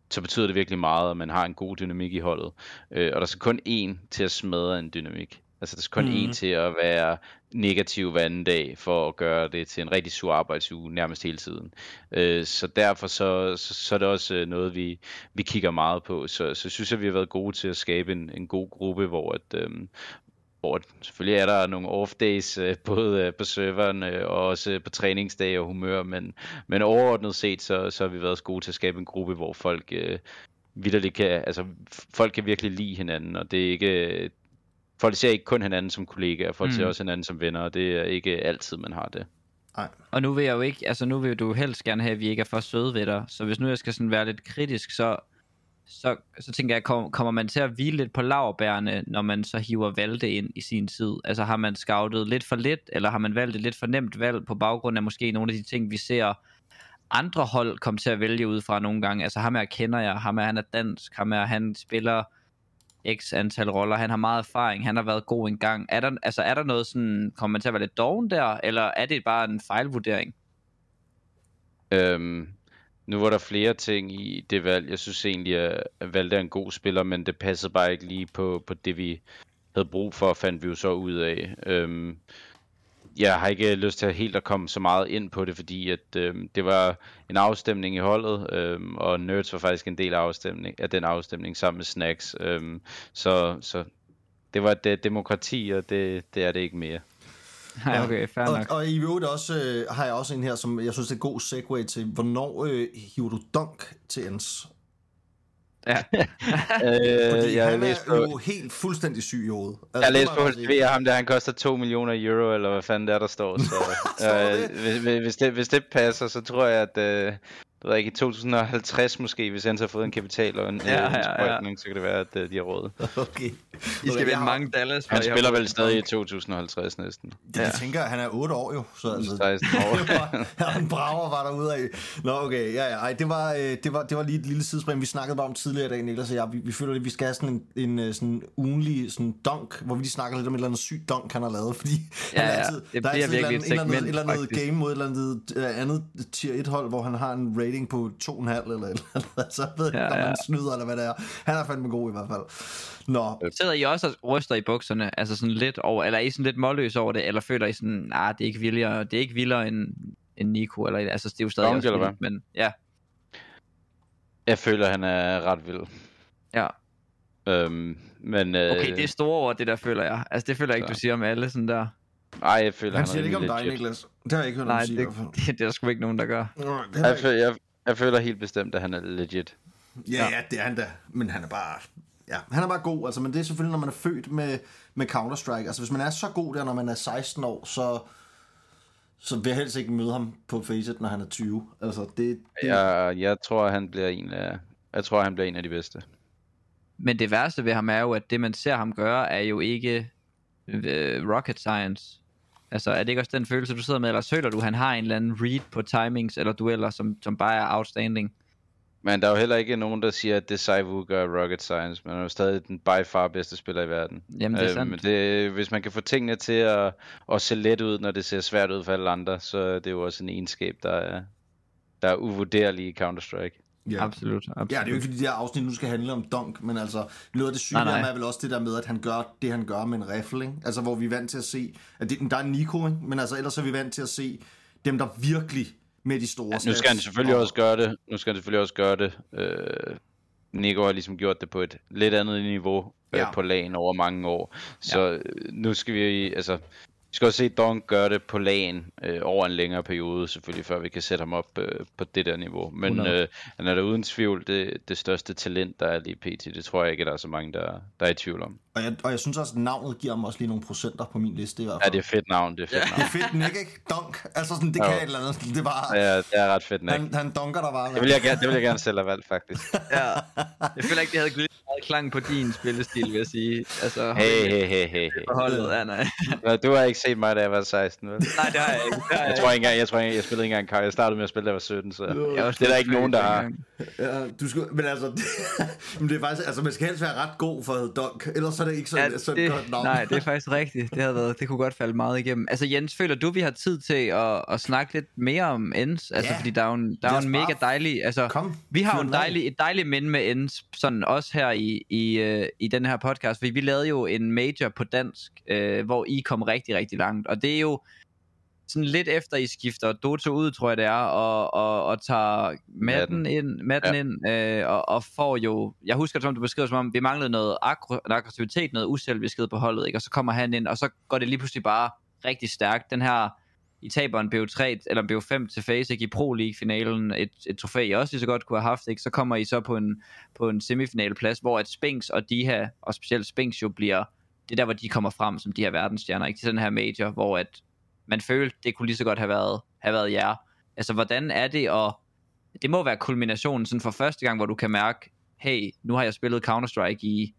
så betyder det virkelig meget, at man har en god dynamik i holdet. Øh, og der skal kun én til at smadre en dynamik. Altså der skal kun Mhm. én til at være negativ hver anden dag, for at gøre det til en rigtig sur arbejdsuge nærmest hele tiden. Øh, så derfor så, så, så er det også øh, noget, vi, vi kigger meget på. Så, så synes jeg, vi har været gode til at skabe en, en god gruppe, hvor at, øhm, hvor selvfølgelig er der nogle off-days, øh, både øh, på serveren øh, og også på træningsdage og humør, men, men overordnet set, så, så har vi været gode til at skabe en gruppe, hvor folk øh, kan, altså folk kan virkelig lide hinanden, og det er ikke, folk ser ikke kun hinanden som kollegaer, folk mm. ser også hinanden som venner, og det er ikke altid, man har det. Og nu vil jeg jo ikke, altså nu vil du helst gerne have, at vi ikke er for søde ved dig. Så hvis nu jeg skal sådan være lidt kritisk, så, så, så tænker jeg, kom, kommer man til at hvile lidt på lavbærene, når man så hiver Valde ind i sin tid? Altså har man scoutet lidt for lidt, eller har man valgt et lidt for nemt valg på baggrund af måske nogle af de ting, vi ser andre hold komme til at vælge ud fra nogle gange? Altså ham her kender jeg, ham her han er dansk, ham her han spiller x antal roller, han har meget erfaring, han har været god en gang. Er der, altså, er der noget sådan, kommer man til at være lidt doven der, eller er det bare en fejlvurdering? Øhm, nu var der flere ting i det valg. Jeg synes egentlig, at Valde er en god spiller, men det passede bare ikke lige på, på det, vi havde brug for, fandt vi jo så ud af. Øhm, jeg har ikke lyst til at helt at komme så meget ind på det, fordi at øhm, det var en afstemning i holdet, øhm, og Nerds var faktisk en del af, afstemning, af den afstemning sammen med Snacks. Øhm, så, så det var det demokrati, og det, det er det ikke mere. Nej, okay, fair og, nok. og i øvrigt også, øh, har jeg også en her, som jeg synes er en god segue til, hvornår øh, hiver du dunk til ends? Ja. <laughs> Fordi øh, jeg han læste er på, jo helt fuldstændig syg i hovedet. Altså, Jeg det læste på sige. HTV, ham der, han koster 2 millioner euro, eller hvad fanden det er, der står. Så, <laughs> øh, hvis, hvis- hvis, det, hvis det passer, så tror jeg, at øh, det ved jeg ikke, i 2050 måske, hvis han så har fået en kapital og en, Ja, ja, ja, en ja. så kan det være, at øh, de har råd. <laughs> Okay. I skal vinde har- mange Dallas. Han for jeg spiller har- vel stadig i 2050 næsten. Det, ja. Jeg tænker, han er 8 år jo. Så altså, 16 år. <laughs> var, han brager var derude af. Nå, okay, ja, ja. Ej, det var, øh, det, var, det var lige et lille sidespring. Vi snakkede bare om tidligere i dag, Niklas og jeg. Vi, vi føler, at vi skal have sådan en, en øh, sådan ugenlig sådan dunk, hvor vi lige snakker lidt om et eller andet sygt dunk, han har lavet. Fordi Ja, han er ja. altid, Det der er altid et eller virkelig andet, et et eller andet, segment, et eller andet faktisk. game mod et eller andet øh, andet tier 1 hold, hvor han har en rating på 2,5 eller et eller andet. <laughs> Så ved jeg Ja, ikke, om ja. han snyder, eller hvad det er. Han er fandme god i hvert fald. Nå, Sidder I også og ryster i bukserne, altså sådan lidt over, eller er I sådan lidt målløs over det, eller føler I sådan, nej, det er ikke vildere, det er ikke vildere end, end Nico, eller altså det er jo stadig Dunk, også eller vildt, men ja, Jeg føler, han er ret vild. ja. Øhm, men, øh, Okay, det er store ord, det der føler jeg. Altså det føler jeg ikke, Så. du siger om alle sådan der. Ej, jeg føler, han han, siger det ikke om dig, legit. Niklas. Det har jeg ikke hørt Nej, sige det, det, <laughs> det er der sgu ikke nogen, der gør. Nå, det jeg Jeg, føler, jeg, jeg føler helt bestemt, at han er legit. Ja, ja, det er han da. Men han er bare... Ja, han er bare god, altså, men det er selvfølgelig, når man er født med, med Counter-Strike. Altså, hvis man er så god der, når man er 16 år, så, så vil jeg helst ikke møde ham på Faceit, når han er 20. Altså, det, det Jeg, jeg tror, han bliver en af, jeg tror, han bliver en af de bedste. Men det værste ved ham er jo, at det man ser ham gøre, er jo ikke øh, rocket science. Altså er det ikke også den følelse, du sidder med, eller føler du, han har en eller anden read på timings eller dueller, som, som bare er outstanding? Men der er jo heller ikke nogen, der siger, at det Saivu gør rocket science, men han er jo stadig den by far bedste spiller i verden. Jamen, det er Øh, sandt. men det, hvis man kan få tingene til at, at se let ud, når det ser svært ud for alle andre, så er det jo også en egenskab, der er, der er uvurderlig i Counter-Strike. Ja. Absolut, absolut. Ja, det er jo ikke fordi, det her afsnit nu skal handle om dunk, men altså, noget af det syge Nej, nej. er vel også det der med, at han gør det, han gør med en rifle, ikke? Altså, hvor vi er vant til at se, at det, der er Nico, ikke? men altså, ellers er vi vant til at se dem, der virkelig med de store Ja, nu skal han selvfølgelig og- også gøre det. Nu skal han selvfølgelig også gøre det. Øh, Nico har ligesom gjort det på et lidt andet niveau øh, Ja. på lagen over mange år. Så øh, nu skal vi, altså, vi skal også se Donk gøre det på lagen øh, over en længere periode, selvfølgelig, før vi kan sætte ham op øh, på det der niveau. Men 100. øh, han er da uden tvivl det, det største talent, der er lige pt. Det tror jeg ikke, der er så mange, der, der er i tvivl om. Og jeg, og jeg synes også, at navnet giver ham også lige nogle procenter på min liste i hvert Ja, fald. det er fedt navn, det er fedt det er navn. fedt, Nick, ikke? Dunk. Altså, sådan, det Jo. kan et eller andet. Det er bare... Ja, det er ret fedt, Nick. Han, han dunker der bare. Det vil jeg gerne, det vil jeg gerne selv have valgt, faktisk. <laughs> Ja. Jeg føler ikke, det havde glidet meget klang på din spillestil, vil jeg sige. Altså, Hey, hey, hey, hey, hey. på holdet, ja, nej. Nå, Du har ikke set mig, da jeg var 16, vel? nej, det har jeg ikke. Har Jeg tror ikke engang, jeg, tror ikke, jeg spillede ikke engang kar. Jeg startede med at spille, da jeg var 17, så... Jeg er også Det er der ikke nogen, der har. Ja, du skulle, men altså, <laughs> men det er faktisk, altså man skal helst være ret god for at hedde Dunk, ellers så er det ikke så, Ja, så det, et godt navn. nej, det er faktisk rigtigt. Det, havde været, det kunne godt falde meget igennem. Altså Jens, føler du, vi har tid til at, at snakke lidt mere om Ends? Altså, Ja. fordi der er jo en, der er jo en mega dejlig... Altså, Kom, vi har jo en dejlig, et dejligt minde med Ends, sådan også her i, i, øh, i den her podcast, fordi vi lavede jo en major på dansk, øh, hvor I kom rigtig, rigtig langt. Og det er jo sådan lidt efter I skifter Dota ud, tror jeg det er, og, og, og tager Madden ind, Madden Ja. ind øh, og, og får jo, jeg husker det som du beskriver som om, vi manglede noget aggressivitet, noget uselviskhed på holdet, ikke? og så kommer han ind, og så går det lige pludselig bare rigtig stærkt. Den her, I taber en BO3, eller en BO5 til Face, ikke? i Pro League finalen, et, et trofæ, I også lige så godt kunne have haft, ikke? så kommer I så på en, på en semifinaleplads, hvor at Spinks og de her, og specielt Spinks jo bliver, det er der, hvor de kommer frem som de her verdensstjerner, ikke til den her major, hvor at man følte, det kunne lige så godt have været, have været jer. Altså, hvordan er det at... Det må være kulminationen sådan for første gang, hvor du kan mærke, hey, nu har jeg spillet Counter-Strike i,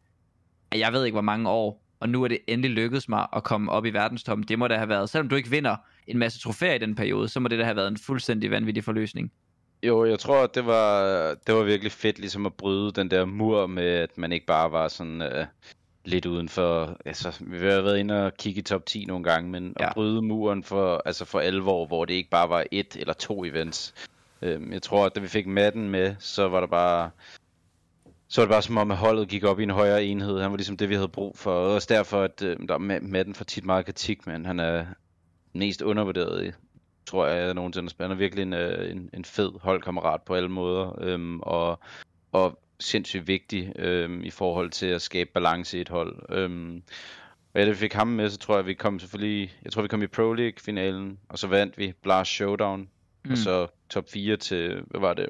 jeg ved ikke hvor mange år, og nu er det endelig lykkedes mig at komme op i verdenstoppen. Det må da have været, selvom du ikke vinder en masse trofæer i den periode, så må det da have været en fuldstændig vanvittig forløsning. Jo, jeg tror, at det var, det var virkelig fedt ligesom at bryde den der mur med, at man ikke bare var sådan øh, lidt udenfor. Altså, vi har været inde og kigge i top 10 nogle gange, men ja. At bryde muren for, altså for alvor, hvor det ikke bare var et eller to events. Øhm, jeg tror, at da vi fik Madden med, så var der bare... Så var det bare som om, at holdet gik op i en højere enhed. Han var ligesom det, vi havde brug for. Og også derfor, at øh, der Ma- Madden får tit meget kritik, men han er mest undervurderet i tror jeg, jeg nogensinde. Han er virkelig en, øh, en, en fed holdkammerat på alle måder, øhm, og, og sindssygt vigtig øhm, i forhold til at skabe balance i et hold. Øhm, og ja, da vi fik ham med, så tror jeg, vi kom selvfølgelig, jeg tror vi kom i Pro League-finalen, og så vandt vi Blast Showdown, mm. og så top 4 til, hvad var det,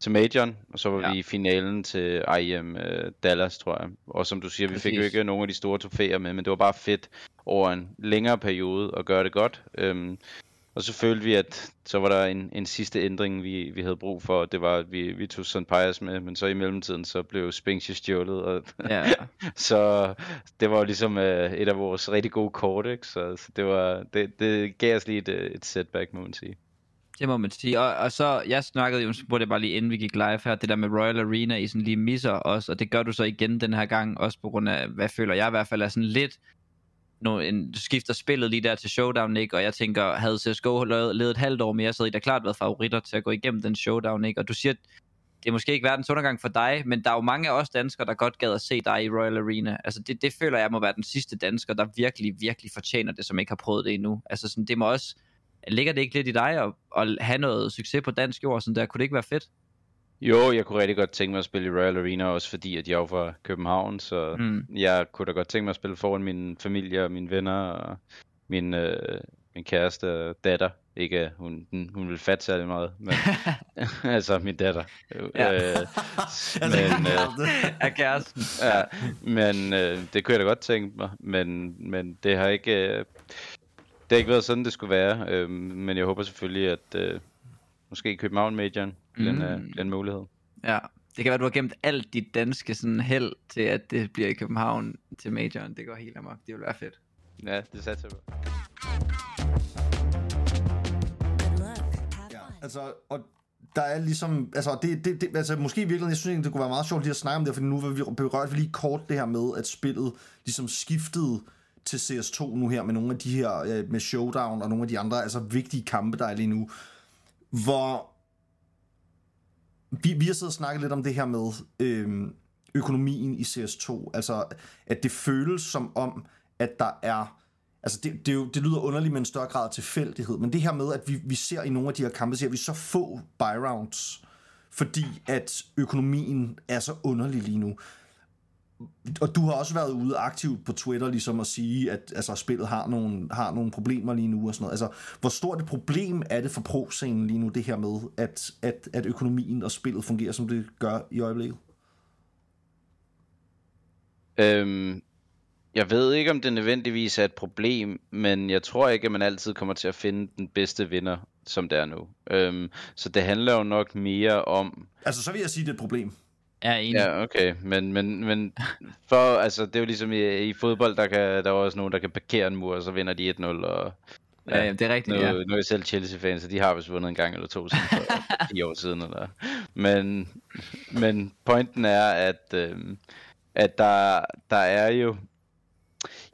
til Majoren, og så var Ja. vi i finalen til IEM øh, Dallas, tror jeg. Og som du siger, vi fik jo Præcis. ikke nogen af de store trofæer med, men det var bare fedt over en længere periode at gøre det godt. Øhm, og så følte vi, at så var der en, en sidste ændring, vi, vi havde brug for, og det var, at vi, vi tog Sun Pius med, men så i mellemtiden, så blev Spinks jo stjålet, og Ja, <laughs> så det var ligesom øh, et af vores rigtig gode kort, ikke? Så, så det, var, det, det gav os lige et, øh, et setback, må man sige. det må man sige. Og, og så, jeg snakkede jo, spurgte jeg bare lige inden vi gik live her, det der med Royal Arena, I sådan lige misser os, og det gør du så igen den her gang, også på grund af, hvad føler jeg i hvert fald er sådan lidt, nu, en, skifter spillet lige der til Showdown, ikke? Og jeg tænker, havde CSGO levet, levet et halvt år mere, så havde I da klart været favoritter til at gå igennem den Showdown, ikke? Og du siger, det er måske ikke verdens undergang for dig, men der er jo mange af os danskere, der godt gad at se dig i Royal Arena. Altså det, det føler jeg må være den sidste dansker, der virkelig, virkelig fortjener det, som ikke har prøvet det endnu. Altså sådan, det må også, ligger det ikke lidt i dig at, at have noget succes på dansk jord, sådan der? Kunne det ikke være fedt? Jo, jeg kunne rigtig godt tænke mig at spille i Royal Arena, også fordi at jeg er fra København, så Mm. jeg kunne da godt tænke mig at spille foran min familie og mine venner og min, øh, min kæreste og datter. Ikke hun, hun, vil fatte særlig meget, men <laughs> altså min datter. Ja. Øh, <laughs> Altså, men, øh, Af kæresten. ja, men øh, det kunne jeg da godt tænke mig, men, men det har ikke øh, det har ikke været sådan, det skulle være. Øh, men jeg håber selvfølgelig, at øh, måske København Majoren bliver, mm. en, øh, bliver en mulighed. Ja. Det kan være, du har gemt alt dit danske sådan held til, at det bliver i København til majoren. Det går helt amok. Det vil være fedt. Ja, det satser jeg Ja, altså, og der er ligesom, altså, det, det, det, altså måske i virkeligheden, jeg synes egentlig, det kunne være meget sjovt lige at snakke om det, fordi nu var vi berørt lige kort det her med, at spillet ligesom skiftede til CS2 nu her, med nogle af de her, øh, med Showdown og nogle af de andre, altså vigtige kampe, der er lige nu, hvor vi, vi har siddet og snakket lidt om det her med øh, økonomien i CS2, altså at det føles som om, at der er Altså det, det, jo, det lyder underligt med en større grad af tilfældighed, men det her med, at vi, vi ser i nogle af de her kampe, ser vi så få buy rounds, fordi at økonomien er så underlig lige nu. Og du har også været ude aktivt på Twitter, ligesom at sige, at altså, spillet har nogle, har nogle problemer lige nu og sådan noget. Altså, hvor stort et problem er det for pro-scenen lige nu, det her med, at, at, at økonomien og spillet fungerer, som det gør i øjeblikket? Øhm, jeg ved ikke, om det nødvendigvis er et problem, men jeg tror ikke, at man altid kommer til at finde den bedste vinder, som det er nu. Øhm, så det handler jo nok mere om... Altså, så vil jeg sige, det er et problem. Er enig. Ja, okay, men, men, men for, altså, det er jo ligesom i, i fodbold, der, kan, der er også nogen, der kan parkere en mur, og så vinder de 1-0, og Ja, ja, det er rigtigt, nu, ja. nu er jeg selv Chelsea-fan, så de har vist vundet en gang eller to siden for <laughs> 10 år siden. Eller. Men, men pointen er, at, øh, at der, der er jo...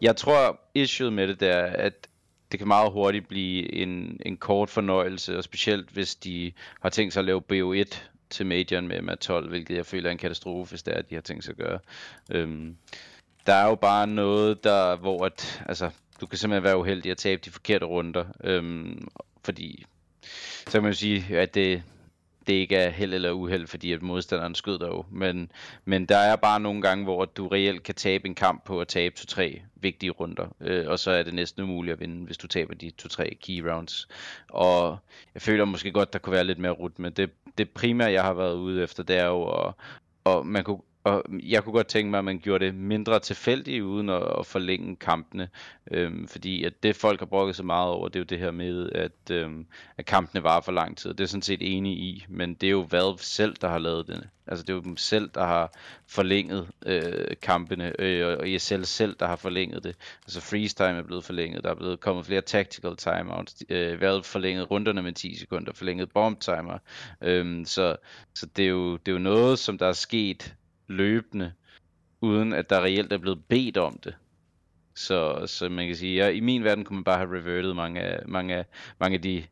Jeg tror, issueet med det der, at det kan meget hurtigt blive en, en kort fornøjelse, og specielt hvis de har tænkt sig at lave BO1 til majoren med Matt 12, hvilket jeg føler er en katastrofe, hvis det er, at de har tænkt sig at gøre. Øhm, der er jo bare noget, der, hvor at, altså, du kan simpelthen være uheldig at tabe de forkerte runder, øhm, fordi så kan man jo sige, at det, det ikke er held eller uheld, fordi at modstanderen skød dig jo. Men, men der er bare nogle gange, hvor du reelt kan tabe en kamp på at tabe to-tre vigtige runder. Øh, og så er det næsten umuligt at vinde, hvis du taber de to-tre key rounds. Og jeg føler måske godt, der kunne være lidt mere rut, men det, det primære, jeg har været ude efter, det er jo, og, og man kunne og jeg kunne godt tænke mig, at man gjorde det mindre tilfældigt, uden at, at forlænge kampene. Øhm, fordi at det folk har brokket så meget over, det er jo det her med, at, øhm, at kampene varer for lang tid. Det er sådan set enig i, men det er jo Valve selv, der har lavet det. Altså det er jo dem selv, der har forlænget øh, kampene, øh, og ESL selv, der har forlænget det. Altså freeze time er blevet forlænget, der er blevet kommet flere tactical timeouts, øh, Valve forlænget runderne med 10 sekunder, forlænget bomb timer. Øhm, så så det, er jo, det er jo noget, som der er sket løbende, uden at der reelt er blevet bedt om det. Så, så man kan sige, ja, i min verden kunne man bare have reverted mange af, mange af, mange af de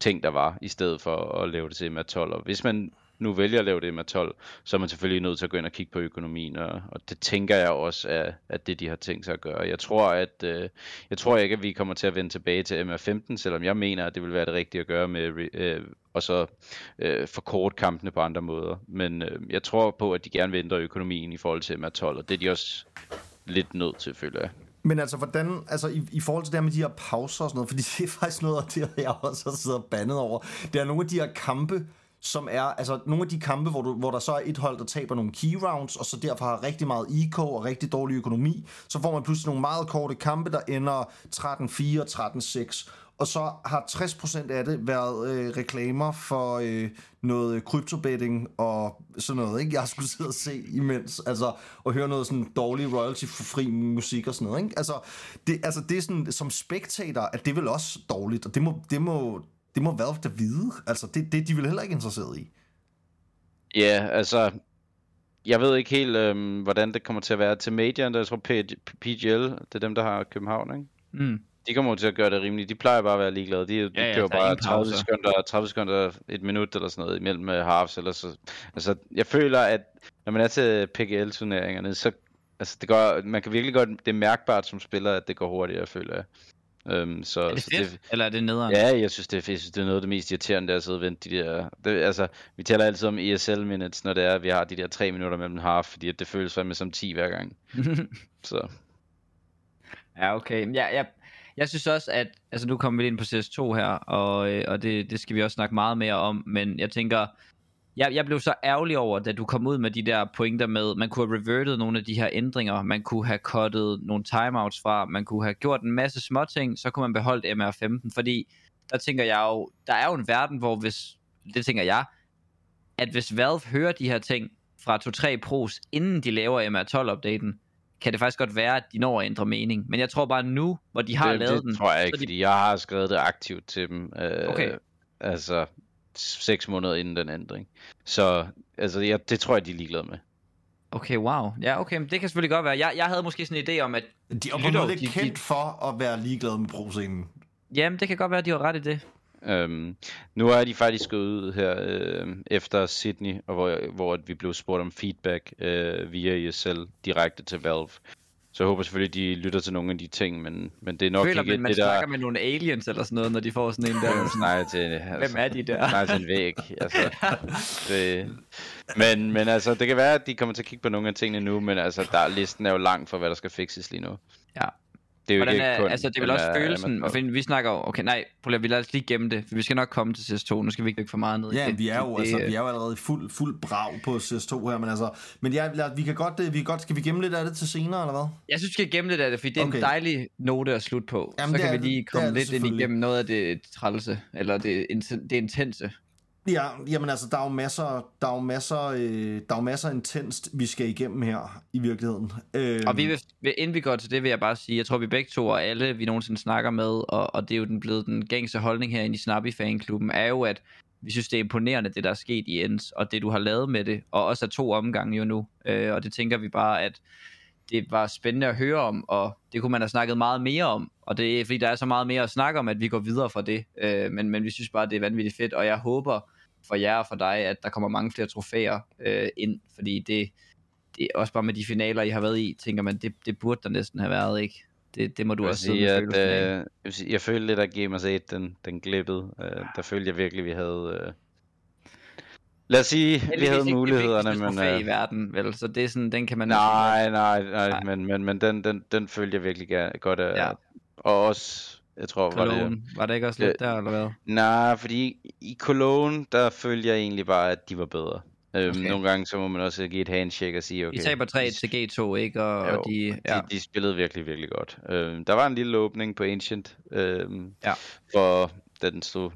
ting, der var, i stedet for at lave det til med 12. Og hvis man nu vælger at lave det med 12, så er man selvfølgelig nødt til at gå ind og kigge på økonomien, og, og det tænker jeg også er, at det, de har tænkt sig at gøre. Jeg tror, at øh, jeg tror ikke, at vi kommer til at vende tilbage til MR15, selvom jeg mener, at det vil være det rigtige at gøre med øh, og så øh, forkorte kampene på andre måder. Men øh, jeg tror på, at de gerne vil ændre økonomien i forhold til MR12, og det er de også lidt nødt til, føler jeg. Men altså, hvordan, altså i, i forhold til det her med de her pauser og sådan noget, fordi det er faktisk noget af det, jeg også har siddet og bandet over. Det er nogle af de her kampe, som er, altså nogle af de kampe, hvor, du, hvor der så er et hold, der taber nogle key rounds, og så derfor har rigtig meget eco og rigtig dårlig økonomi, så får man pludselig nogle meget korte kampe, der ender 13-4, og 13-6, og så har 60% af det været øh, reklamer for øh, noget kryptobetting og sådan noget, ikke? Jeg har skulle sidde og se imens, altså, og høre noget sådan dårlig royalty-fri musik og sådan noget, ikke? Altså, det, altså, det er sådan, som spektator, at det er vel også dårligt, og det må, det må, det må Valve da vide. Altså, det, det de vil heller ikke interesseret i. Ja, altså, jeg ved ikke helt, øhm, hvordan det kommer til at være til Major, jeg tror PGL, det er dem, der har København, ikke? Mm. De kommer til at gøre det rimeligt. De plejer bare at være ligeglade. De, de Ja, ja, kører er bare ingen 30 pauser. sekunder, 30 sekunder, et minut eller sådan noget imellem med halves. Eller så. Altså, jeg føler, at når man er til PGL-turneringerne, så altså, det går, man kan virkelig godt, det er mærkbart som spiller, at det går hurtigere, føler jeg. Øhm, så, Er det så fedt, eller er det nederen? Ja, jeg synes, det er, jeg synes, det er noget af det mest irriterende, der er at sidde og vente de der... Det, altså, vi taler altid om ESL minutes, når det er, at vi har de der tre minutter mellem half, fordi at det føles fandme som 10 hver gang. <laughs> Så Ja, okay. Jeg, jeg, jeg synes også, at altså nu kommer vi ind på CS2 her, og, øh, og det, det skal vi også snakke meget mere om, men jeg tænker, jeg, jeg blev så ærgerlig over, da du kom ud med de der pointer med, man kunne have reverted nogle af de her ændringer, man kunne have cuttet nogle timeouts fra, man kunne have gjort en masse små ting, så kunne man beholdt MR15, fordi der tænker jeg jo, der er jo en verden, hvor hvis, det tænker jeg, at hvis Valve hører de her ting fra 2-3 pros, inden de laver MR12-updaten, kan det faktisk godt være, at de når at ændre mening. Men jeg tror bare nu, hvor de har det, lavet det den... tror jeg ikke, de- fordi jeg har skrevet det aktivt til dem. Øh, Okay. Altså, seks måneder inden den ændring. Så altså, jeg, det tror jeg, de er ligeglade med. Okay, wow. Ja, okay, men det kan selvfølgelig godt være. Jeg, jeg havde måske sådan en idé om, at De er lytter lidt de- de- kendt for at være ligeglade med pro-scenen. jamen, det kan godt være, at de har ret i det. Øhm, nu er de faktisk gået ud her øh, efter Sydney, og hvor, hvor at vi blev spurgt om feedback øh, via ESL direkte til Valve. Så jeg håber selvfølgelig, de lytter til nogle af de ting, men, men det er nok Føler ikke man, man det, der... snakker med nogle aliens eller sådan noget, når de får sådan en der. snakker til, altså, Hvem er de der? snakker til en væg. Altså, <laughs> det, men, men altså, det kan være, at de kommer til at kigge på nogle af tingene nu, men altså, der, listen er jo langt for, hvad der skal fikses lige nu. Ja. Det er jo Hvordan ikke er, kun... altså, det er vel kun også følelsen, og vi snakker jo, okay, nej, prøv vi lader os lige gemme det, for vi skal nok komme til CS2, nu skal vi ikke for meget ned i Ja, det. vi er jo, det, altså, vi er jo allerede fuld, fuld brag på CS2 her, men altså, men ja, lad, vi kan godt, øh, vi kan godt, skal vi gemme lidt af det til senere, eller hvad? Jeg synes, vi skal gemme lidt af det, for det er Okay. en dejlig note at slutte på. Jamen, så kan er vi lige komme lidt ind igennem noget af det trælse, eller det, det intense. Ja, jamen altså, der er jo masser, der er jo masser, øh, der er jo masser intenst, vi skal igennem her i virkeligheden. Øh, Og vi vil, inden vi går til det, vil jeg bare sige, jeg tror, vi begge to og alle, vi nogensinde snakker med, og, og det er jo den blevet den gængse holdning herinde i Snappy Fanklubben, er jo, at vi synes, det er imponerende, det der er sket i Ends, og det du har lavet med det, og også er to omgange jo nu. Øh, og det tænker vi bare, at det var spændende at høre om, og det kunne man have snakket meget mere om, og det er fordi, der er så meget mere at snakke om, at vi går videre fra det. Øh, men, men vi synes bare, det er vanvittigt fedt, og jeg håber for jer og for dig, at der kommer mange flere trofæer øh, ind, fordi det, det er også bare med de finaler, I har været i, tænker man, det, det burde der næsten have været, ikke? Det, det må du Jeg også sige, at, øh, jeg, vil sige, jeg følte lidt, at Gamers 8, den, den glippede. Øh, der følte jeg virkelig, vi havde... Øh... Lad os sige, vi Heldigvis havde ikke mulighederne, det men... trofæ i Øh... verden, vel? Så det er sådan, den kan man... Nej, nej, nej, Nej. men, men, men den, den, den følte jeg virkelig godt af. Ja. Og også, jeg tror, var det... Cologne. Var det ikke også lidt Øh, der, eller hvad? Nej, fordi i Cologne, der følte jeg egentlig bare, at de var bedre. Øhm, Okay. Nogle gange, så må man også give et handshake og sige, okay... Vi taber 3 de- til G2, ikke? Og, Jo, og de... de, Ja. de spillede virkelig, virkelig godt. Øhm, der var en lille åbning på Ancient, øhm, Ja. for den stod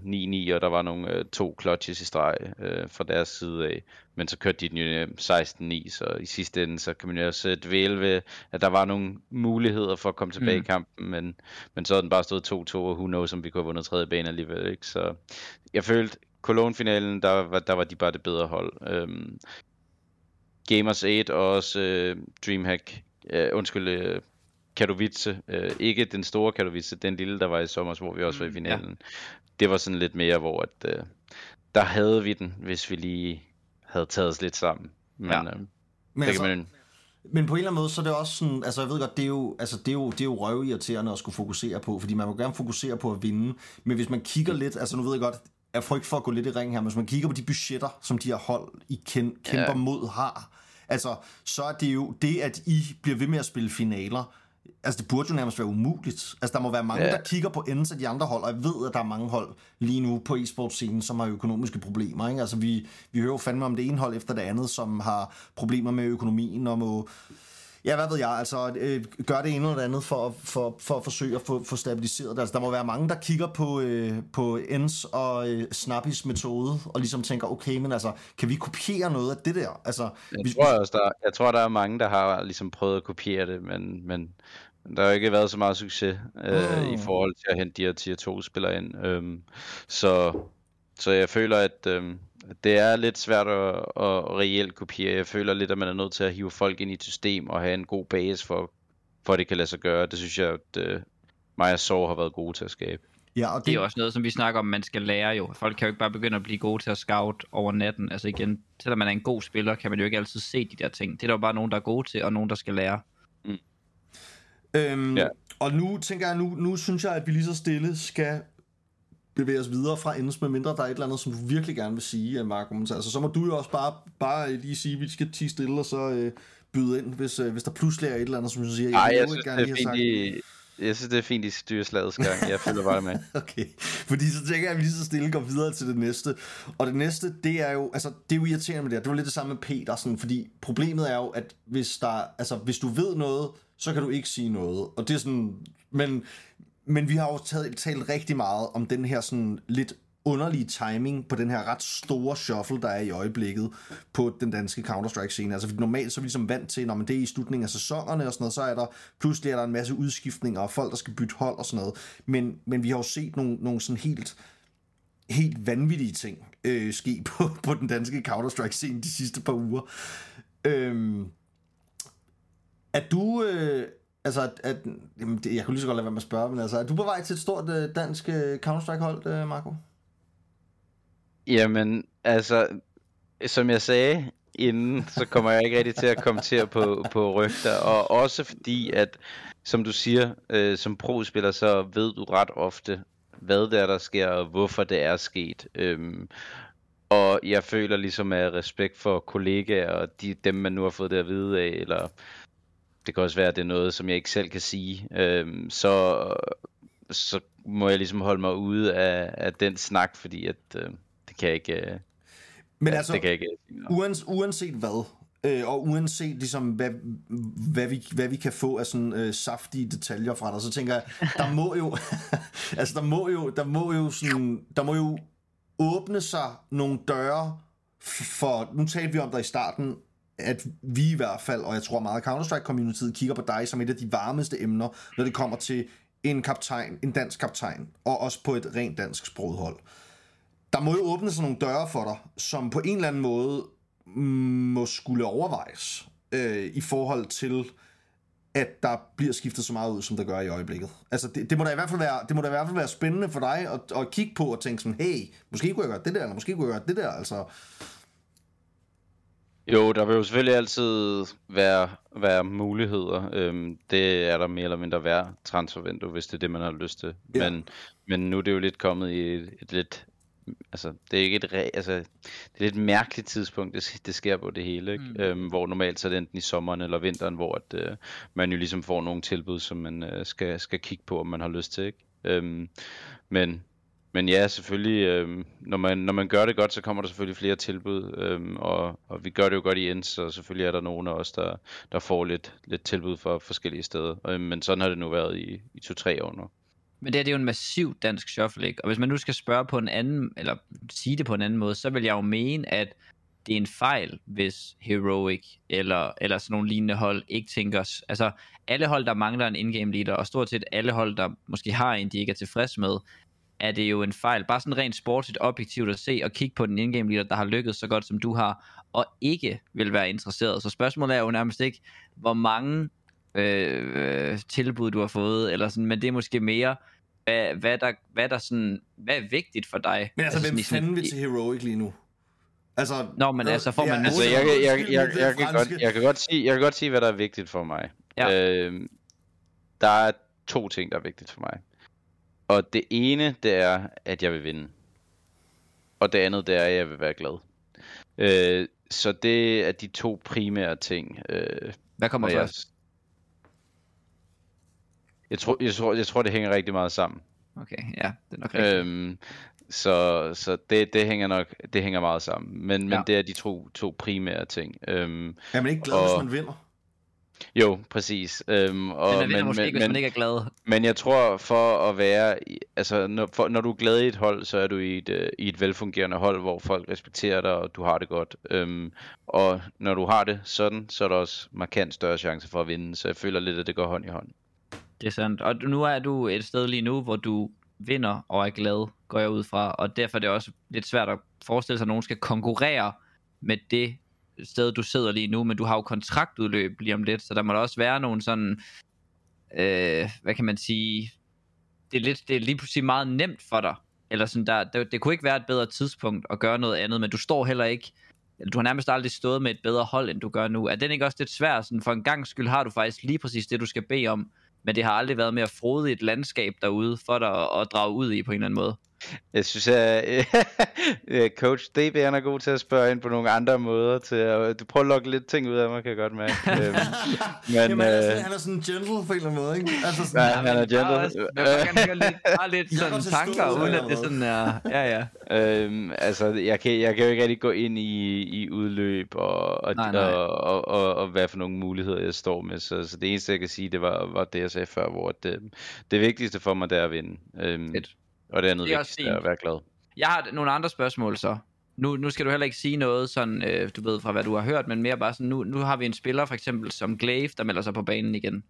9-9, og der var nogle øh, to clutches i streg øh, fra deres side af. Men så kørte de den jo øh, 16-9, så i sidste ende, så kan man jo også øh, dvæle ved, at der var nogle muligheder for at komme tilbage Mm. i kampen, men, men så havde den bare stået 2-2, og who knows, om vi kunne have vundet tredje bane alligevel, ikke? Så jeg følte, Cologne-finalen, der var, der var de bare det bedre hold. Øhm, Gamers 8 og også øh, Dreamhack, øh, undskyld, øh, Katowice, øh, ikke den store Katowice, den lille, der var i sommer, hvor vi også var i Mm, finalen. Ja. Det var sådan lidt mere, hvor at, øh, der havde vi den, hvis vi lige havde taget os lidt sammen. Men, Ja. øh, men, det altså, kan man, men på en eller anden måde, så er det også sådan, altså jeg ved godt, det er jo, altså, det er jo, det er jo røvirriterende at skulle fokusere på, fordi man må gerne fokusere på at vinde, men hvis man kigger lidt, altså nu ved jeg godt, af frygt for at gå lidt i ring her, men hvis man kigger på de budgetter, som de her hold, I kæmper Ja. mod, har, altså så er det jo det, at I bliver ved med at spille finaler, Altså, det burde jo nærmest være umuligt. Altså, der må være mange, ja. Der kigger på enden af de andre hold, og jeg ved, at der er mange hold lige nu på e-sportscenen, som har økonomiske problemer. Ikke? Altså, vi, vi hører jo fandme om det ene hold efter det andet, som har problemer med økonomien og må... Ja, hvad ved jeg, altså øh, gør det ene eller det andet for, for, for at forsøge at få, få stabiliseret det. Altså, der må være mange, der kigger på, øh, på Ens og øh, Snappys metode, og ligesom tænker, okay, men altså, kan vi kopiere noget af det der? Altså, jeg, vi, tror også, der, jeg tror, der er mange, der har ligesom prøvet at kopiere det, men, men der har jo ikke været så meget succes øh, Mm. i forhold til at hente de her tier 2 spillere ind. Øhm, så, så jeg føler, at øhm, det er lidt svært at, at reelt kopiere. Jeg føler lidt, at man er nødt til at hive folk ind i et system og have en god base for, for at det kan lade sig gøre. Det synes jeg, at øh, mig og Sov har været gode til at skabe. ja, og Det er også noget, som vi snakker om, man skal lære jo. Folk kan jo ikke bare begynde at blive gode til at scout over natten. Altså igen, selvom man er en god spiller, kan man jo ikke altid se de der ting. Det er der jo bare nogen, der er gode til, og nogen, der skal lære. Øhm, ja. Ja. Og nu tænker jeg, nu, nu synes jeg, at vi lige så stille skal bevæge os videre fra endes, med mindre der er et eller andet, som du virkelig gerne vil sige, øh, Markus. Altså, så må du jo også bare, bare øh, lige sige, at vi skal tige stille, og så øh, byde ind, hvis, øh, hvis der pludselig er et eller andet, som du siger, Nej, vil jeg synes, gerne det er lige fint, de, jeg synes, det er fint, de styrer slagets gang. Jeg følger bare med. <laughs> Okay, fordi så tænker jeg, at vi lige så stille går videre til det næste. Og det næste, det er jo, altså, det er jo irriterende med det her. Det var lidt det samme med Petersen, fordi problemet er jo, at hvis, der, altså, hvis du ved noget, så kan du ikke sige noget. Og det er sådan, men, men vi har også talt, talt rigtig meget om den her sådan lidt underlige timing på den her ret store shuffle, der er i øjeblikket på den danske Counter-Strike-scene. Altså, fordi normalt så er vi ligesom vant til, når man det er i slutningen af sæsonerne og sådan noget, så er der pludselig er der en masse udskiftninger og folk, der skal bytte hold og sådan noget. Men, men vi har jo set nogle, nogle sådan helt helt vanvittige ting øh, ske <laughs> på, på den danske Counter-Strike-scene de sidste par uger. Øhm, er du... Øh, altså, at, at, jamen, det, jeg kunne lige så godt lade være med at spørge, men altså, er du på vej til et stort øh, dansk øh, Counter-Strike-hold, øh, Marco? Jamen, altså, som jeg sagde inden, så kommer jeg ikke rigtig til at kommentere på, på rygter, og også fordi, at som du siger, øh, som pro-spiller, så ved du ret ofte, hvad det er, der sker, og hvorfor det er sket. Øhm, og jeg føler ligesom af respekt for kollegaer, og de, dem man nu har fået det at vide af, eller det kan også være, at det er noget, som jeg ikke selv kan sige, øhm, så, så må jeg ligesom holde mig ude af, af den snak, fordi at, øh, det kan jeg ikke... Øh, Men altså, det kan jeg ikke. uans, uanset hvad, øh, og uanset ligesom, hvad, hvad, vi, hvad vi kan få af sådan øh, saftige detaljer fra dig, så tænker jeg, der må jo, <laughs> altså der må jo, der må jo sådan, der må jo åbne sig nogle døre for, nu talte vi om der i starten, at vi i hvert fald, og jeg tror meget Counter-Strike-communityet, kigger på dig som et af de varmeste emner, når det kommer til en kaptajn, en dansk kaptajn, og også på et rent dansk sproghold. Der må jo åbne sig nogle døre for dig, som på en eller anden måde mm, må skulle overvejes øh, i forhold til, at der bliver skiftet så meget ud, som der gør i øjeblikket. Altså, det, det må da i hvert fald være, det må da i hvert fald være spændende for dig at, at kigge på og tænke sådan, hey, måske kunne jeg gøre det der, eller måske kunne jeg gøre det der, altså. Jo, der vil jo selvfølgelig altid være, være muligheder. Øhm, det er der mere eller mindre hver transfervindue, hvis det er det, man har lyst til. Ja. Men, men nu er det jo lidt kommet i et, et lidt... Altså, det er ikke et, re- altså, det er lidt mærkeligt tidspunkt, det, det sker på det hele, ikke? Mm. Øhm, hvor normalt så er det enten i sommeren eller vinteren, hvor at, øh, man jo ligesom får nogle tilbud, som man øh, skal, skal kigge på, om man har lyst til, ikke? Øhm, men, men ja, selvfølgelig, øh, når, man, når man gør det godt, så kommer der selvfølgelig flere tilbud, øh, og, og vi gør det jo godt i Ends, så selvfølgelig er der nogen af os, der, der får lidt, lidt tilbud fra forskellige steder. øh, men sådan har det nu været i, i to-tre år nu. Men det her det er jo en massiv dansk shuffle, ikke? Og hvis man nu skal spørge på en anden, eller sige det på en anden måde, så vil jeg jo mene, at det er en fejl, hvis Heroic eller, eller sådan nogle lignende hold ikke tænker... Altså, alle hold, der mangler en in-game leader, og stort set alle hold, der måske har en, de ikke er tilfreds med, er det jo en fejl. Bare sådan rent sportsligt objektivt at se og kigge på den in-game leader, der har lykkedes så godt, som du har, og ikke vil være interesseret. Så spørgsmålet er jo nærmest ikke, hvor mange øh, øh, tilbud du har fået, eller sådan, men det er måske mere, hvad, hvad, der, hvad, der sådan, hvad er vigtigt for dig? Men altså, hvem sådan i sådan- fanden vil til Heroic lige nu? Altså, Nå, men altså, får man- Altså, jeg, jeg, jeg, jeg, jeg, kan godt, jeg, kan godt sige, jeg kan godt sige, hvad der er vigtigt for mig. Ja. Øhm, der er to ting, der er vigtigt for mig. Og det ene, det er, at jeg vil vinde. Og det andet, det er, at jeg vil være glad. Øh, så det er de to primære ting. Øh, Hvad kommer jeg, først? jeg, tror, jeg, tror, jeg tror, det hænger rigtig meget sammen. Okay, ja, det er nok rigtigt. Øhm, så så det, det hænger nok det hænger meget sammen. Men, men Ja. det er de to, to primære ting. Øhm, er man ikke glad, og- hvis man vinder? Jo, præcis. Øhm, og, Men man vinder men, måske men, hvis man ikke er glad. men jeg tror for at være, altså når, for, når du er glad i et hold, så er du i et, øh, i et velfungerende hold, hvor folk respekterer dig, og du har det godt. Øhm, og når du har det sådan, så er der også markant større chance for at vinde, så jeg føler lidt, at det går hånd i hånd. Det er sandt. Og nu er du et sted lige nu, hvor du vinder og er glad, går jeg ud fra. Og derfor er det også lidt svært at forestille sig, at nogen skal konkurrere med det sted, du sidder lige nu. Men du har jo kontraktudløb lige om lidt, så der må da også være nogle sådan, øh, hvad kan man sige, det er, lidt, det er lige pludselig meget nemt for dig. Eller sådan der, det, det kunne ikke være et bedre tidspunkt at gøre noget andet, men du står heller ikke, eller du har nærmest aldrig stået med et bedre hold, end du gør nu. Er den ikke også lidt svær? Sådan, for en gang skyld har du faktisk lige præcis det, du skal bede om, men det har aldrig været mere frodigt landskab derude for dig at, at drage ud i på en eller anden måde. Jeg synes, at <laughs> coach DB han er god til at spørge ind på nogle andre måder. Til at, du prøver at lokke lidt ting ud af mig, kan jeg godt mærke. <laughs> øhm, men, Jamen, han, er sådan, øh, han er sådan gentle på en eller anden måde, ikke? Altså Ja, sådan, han er gentle. også- Jeg vil bare gerne høre lidt, bare lidt <laughs> sådan tanker, uden at det sådan er... Ja, ja. Øhm, altså, jeg kan, jeg kan jo ikke rigtig gå ind i, i udløb og, og, Nej, nej. og, og, og, og hvad for nogle muligheder jeg står med. Så, så det eneste, jeg kan sige, det var, var det, jeg sagde før, hvor det, det vigtigste for mig, det er at vinde. Øhm, Fedt. Og det andet Det er vigtigste er at være glad. Jeg har nogle andre spørgsmål så. Nu, nu skal du heller ikke sige noget sådan, øh, du ved, fra hvad du har hørt, men mere bare sådan, nu, nu har vi en spiller for eksempel som Glaive, der melder sig på banen igen.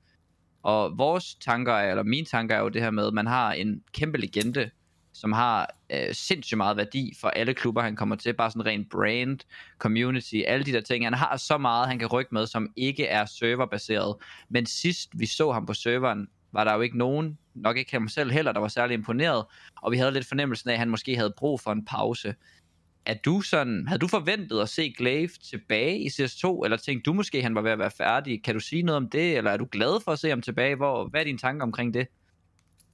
Og vores tanker, er, eller mine tanker er jo det her med, at man har en kæmpe legende, som har øh, sindssygt meget værdi for alle klubber, han kommer til. Bare sådan rent brand, community, alle de der ting. Han har så meget, han kan rykke med, som ikke er serverbaseret. Men sidst vi så ham på serveren, var der jo ikke nogen, nok ikke ham selv heller, der var særlig imponeret. Og vi havde lidt fornemmelsen af, at han måske havde brug for en pause. Er du sådan, havde du forventet at se Glaive tilbage i CS2, eller tænkte du måske, han var ved at være færdig? Kan du sige noget om det, eller er du glad for at se ham tilbage? Hvor, hvad er dine tanker omkring det?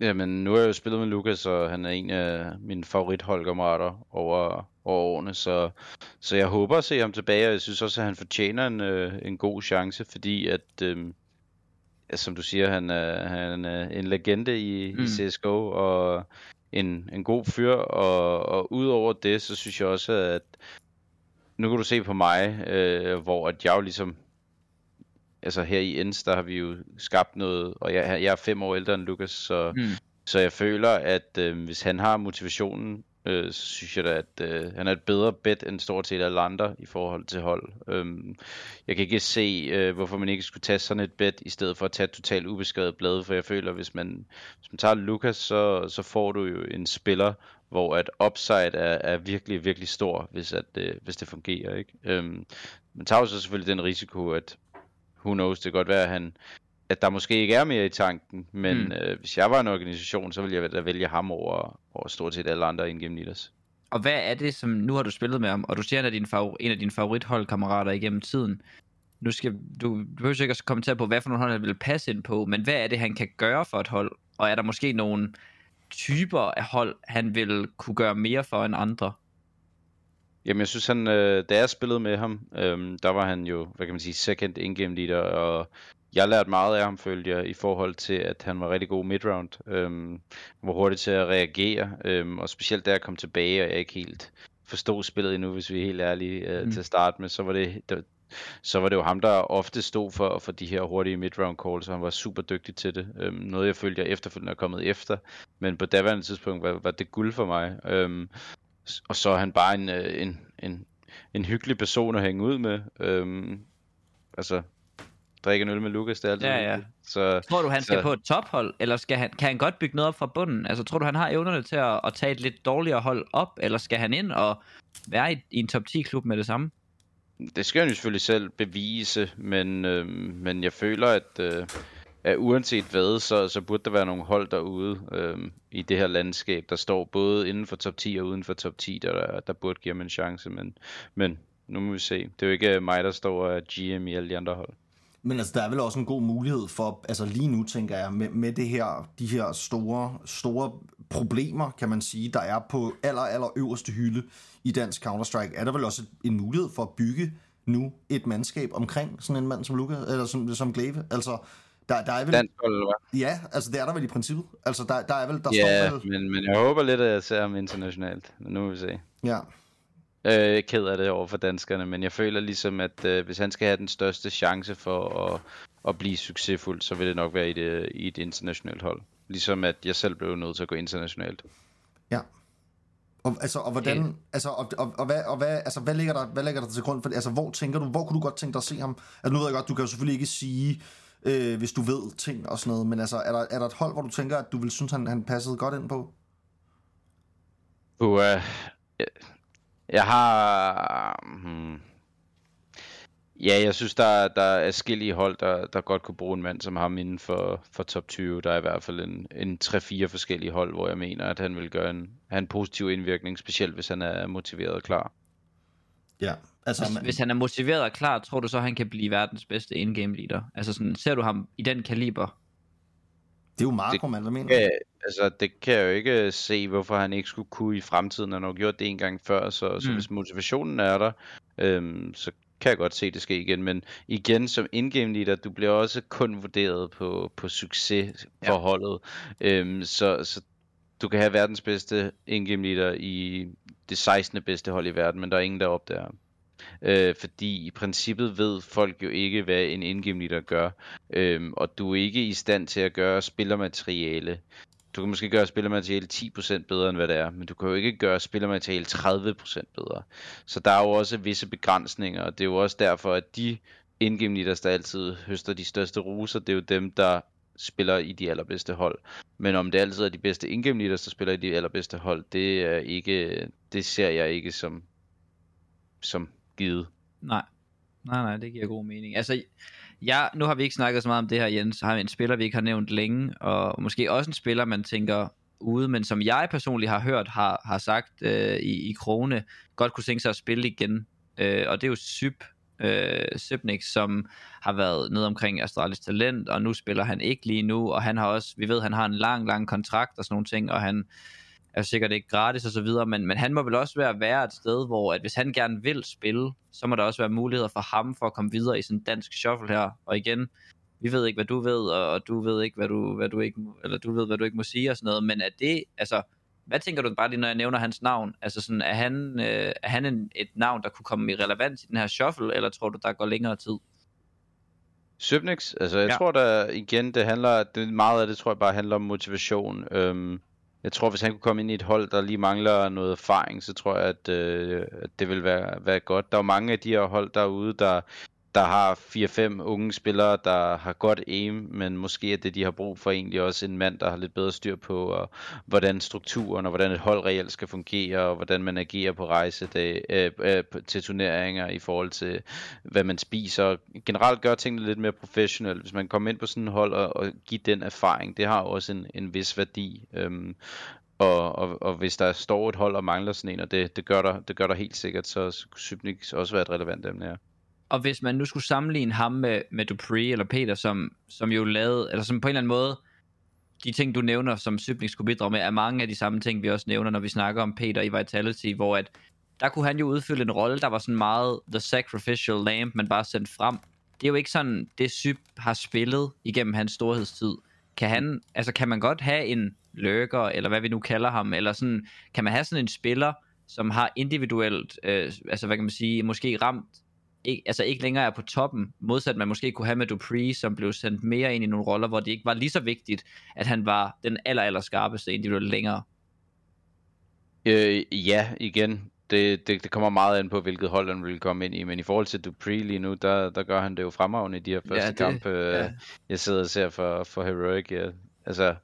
Jamen, nu har jeg jo spillet med Lukas, og han er en af mine favoritholdkammerater over, over årene, så, så jeg håber at se ham tilbage, og jeg synes også, at han fortjener en, øh, en god chance, fordi at, øh, som du siger, han er, han er en legende i, mm. Mm. i CSGO, og en, en god fyr, og, og udover det, så synes jeg også, at nu kan du se på mig, øh, hvor at jeg jo ligesom altså her i Ends, der har vi jo skabt noget, og jeg, jeg er fem år ældre end Lukas, så, Mm. så jeg føler, at øh, hvis han har motivationen øh, så synes jeg da, at øh, han er et bedre bet end stort set alle andre i forhold til hold. Øhm, jeg kan ikke se, øh, hvorfor man ikke skulle tage sådan et bet, i stedet for at tage et totalt ubeskrevet blad, for jeg føler, hvis man, hvis man tager Lukas, så, så får du jo en spiller, hvor at upside er, er virkelig, virkelig stor, hvis, at, øh, hvis det fungerer. Ikke? Øhm, man tager jo så selvfølgelig den risiko, at who knows, det kan godt være, at han at der måske ikke er mere i tanken, men Mm. øh, hvis jeg var en organisation, så ville jeg da vælge ham over, over stort set alle andre in-game leaders. Og hvad er det, som nu har du spillet med ham, og du siger, han er din favor- en af dine favoritholdkammerater igennem tiden. Nu skal du, du behøver ikke at kommentere på, hvad for nogle hold han vil passe ind på, men hvad er det, han kan gøre for et hold? Og er der måske nogle typer af hold, han vil kunne gøre mere for end andre? Jamen jeg synes han, øh, da jeg spillede med ham, øh, der var han jo, hvad kan man sige, second in-game leader, og jeg lærte meget af ham, følte jeg, i forhold til, at han var rigtig god midround. Øhm, han var hurtig til at reagere, øhm, og specielt da jeg kom tilbage, og jeg ikke helt forstod spillet endnu, hvis vi er helt ærlige øh, Mm. til at starte med, så var det, det så var det jo ham, der ofte stod for, for de her hurtige midround calls, og han var super dygtig til det. Øhm, noget jeg følte, jeg efterfølgende er kommet efter, men på daværende tidspunkt var, var det guld for mig. Øhm, og så er han bare en, øh, en, en, en hyggelig person at hænge ud med. Øhm, altså, drikke en øl med Lukas, det er altid Ja, ja. Så Tror du, han skal Så- på et tophold, eller skal han, kan han godt bygge noget op fra bunden? Altså, tror du, han har evnerne til at, at tage et lidt dårligere hold op, eller skal han ind og være i, i en top 10-klub med det samme? det skal han jo selvfølgelig selv bevise, men, øh, men jeg føler, at, øh, at uanset hvad, så, så burde der være nogle hold derude øh, i det her landskab, der står både inden for top 10 og uden for top 10, der, der burde give ham en chance, men, men nu må vi se. Det er jo ikke mig, der står og GM i alle de andre hold. Men altså, der er vel også en god mulighed for, altså lige nu tænker jeg, med, med det her, de her store, store problemer, kan man sige, der er på aller, aller øverste hylde i dansk Counter-Strike, er der vel også en mulighed for at bygge nu et mandskab omkring sådan en mand som Lukas, eller som, som Glaive. Altså, der, der er vel... Dansk hold, eller hvad? Ja, altså det er der vel i princippet. Altså, der, der er vel, der Ja, står vel... men, men jeg håber lidt, at jeg ser ham internationalt. Men nu må vi se. Ja, Øh, ked af det over for danskerne, men jeg føler ligesom, at øh, hvis han skal have den største chance for at, at blive succesfuld, så vil det nok være i, det, i et internationalt hold. Ligesom at jeg selv blev nødt til at gå internationalt. ja. Og, altså, og hvordan, altså, og, og, og, hvad, og hvad, altså, hvad, ligger der, hvad ligger der til grund for det? Altså, hvor tænker du, hvor kunne du godt tænke dig at se ham? Altså, nu ved jeg godt, du kan jo selvfølgelig ikke sige, øh, hvis du ved ting og sådan noget, men altså, er der, er der et hold, hvor du tænker, at du vil synes, han, han passede godt ind på? Uh, jeg, har... Hmm, ja, jeg synes, der, der er skille hold, der, der godt kunne bruge en mand som ham inden for, for top 20. Der er i hvert fald en, en 3-4 forskellige hold, hvor jeg mener, at han vil gøre en, have en positiv indvirkning, specielt hvis han er motiveret og klar. Ja, altså, Hvis, man, hvis han er motiveret og klar, tror du så, han kan blive verdens bedste in-game leader? Altså sådan, ser du ham i den kaliber? Det er jo Marco, man, hvad mener Ja, altså det kan jeg jo ikke se, hvorfor han ikke skulle kunne i fremtiden. Han har jo gjort det en gang før, så, så Mm. hvis motivationen er der, øhm, så kan jeg godt se det ske igen. Men igen, som in-game leader, du bliver også kun vurderet på, på succes for Ja. Øhm, så, så du kan have verdens bedste in-game leader i det 16. bedste hold i verden, men der er ingen, der opdager. Øh, fordi i princippet ved folk jo ikke, hvad en in-game gør. Øh, og du er ikke i stand til at gøre spillermateriale. Du kan måske gøre spillermateriale 10% bedre, end hvad det er, men du kan jo ikke gøre spillermateriale 30% bedre. Så der er jo også visse begrænsninger, og det er jo også derfor, at de in-game der altid høster de største roser, det er jo dem, der spiller i de allerbedste hold. Men om det altid er de bedste in-game der spiller i de allerbedste hold, det er ikke, det ser jeg ikke som, som givet. Nej. Nej, nej, det giver god mening. Altså, ja, nu har vi ikke snakket så meget om det her, Jens. Har vi en spiller, vi ikke har nævnt længe, og måske også en spiller, man tænker ude, men som jeg personligt har hørt, har, har sagt øh, i, i Krone, godt kunne tænke sig at spille igen. Øh, og det er jo Syb, øh, Sybnik, som har været nede omkring Astralis Talent, og nu spiller han ikke lige nu, og han har også, vi ved, han har en lang, lang kontrakt og sådan nogle ting, og han er sikkert ikke gratis og så videre, men, men han må vel også være, være et sted, hvor at hvis han gerne vil spille, så må der også være muligheder for ham for at komme videre i sådan en dansk shuffle her. Og igen, vi ved ikke, hvad du ved, og, og du ved ikke, hvad du, hvad du ikke, eller du ved, hvad du ikke må sige og sådan noget, men er det, altså, hvad tænker du bare lige, når jeg nævner hans navn? Altså sådan, er han, øh, er han en, et navn, der kunne komme i relevans i den her shuffle, eller tror du, der går længere tid? Søbnix, altså jeg ja. tror der igen, det handler, det, meget af det tror jeg bare handler om motivation. Øhm, jeg tror, hvis han kunne komme ind i et hold, der lige mangler noget erfaring, så tror jeg, at, øh, at det vil være, være godt. Der er jo mange af de her hold derude, der, der har 4-5 unge spillere, der har godt aim, men måske er det, de har brug for egentlig også en mand, der har lidt bedre styr på, og hvordan strukturen og hvordan et hold reelt skal fungere, og hvordan man agerer på rejsedag, øh, øh, til turneringer i forhold til, hvad man spiser. Generelt gør tingene lidt mere professionelt. Hvis man kommer ind på sådan et hold og, og giver den erfaring, det har også en, en vis værdi. Øhm, og, og, og hvis der står et hold og mangler sådan en, og det, det, gør, der, det gør der helt sikkert, så skulle også være et relevant emne her. Og hvis man nu skulle sammenligne ham med, med Dupree eller Peter, som, som jo lavede, eller som på en eller anden måde, de ting, du nævner, som Sybning skulle bidrage med, er mange af de samme ting, vi også nævner, når vi snakker om Peter i Vitality, hvor at, der kunne han jo udfylde en rolle, der var sådan meget the sacrificial lamb, man bare sendte frem. Det er jo ikke sådan, det Syb har spillet igennem hans storhedstid. Kan han, altså kan man godt have en lurker, eller hvad vi nu kalder ham, eller sådan, kan man have sådan en spiller, som har individuelt, øh, altså hvad kan man sige, måske ramt ikke, altså ikke længere er på toppen, modsat man måske kunne have med Dupree, som blev sendt mere ind i nogle roller, hvor det ikke var lige så vigtigt, at han var den aller, aller skarpeste individuelt længere. Øh, ja, igen. Det, det, det kommer meget an på, hvilket hold han vil komme ind i. Men i forhold til Dupree lige nu, der, der gør han det jo fremragende i de her første det- kampe, ja. jeg sidder og ser for, for Heroic. Ja. Altså,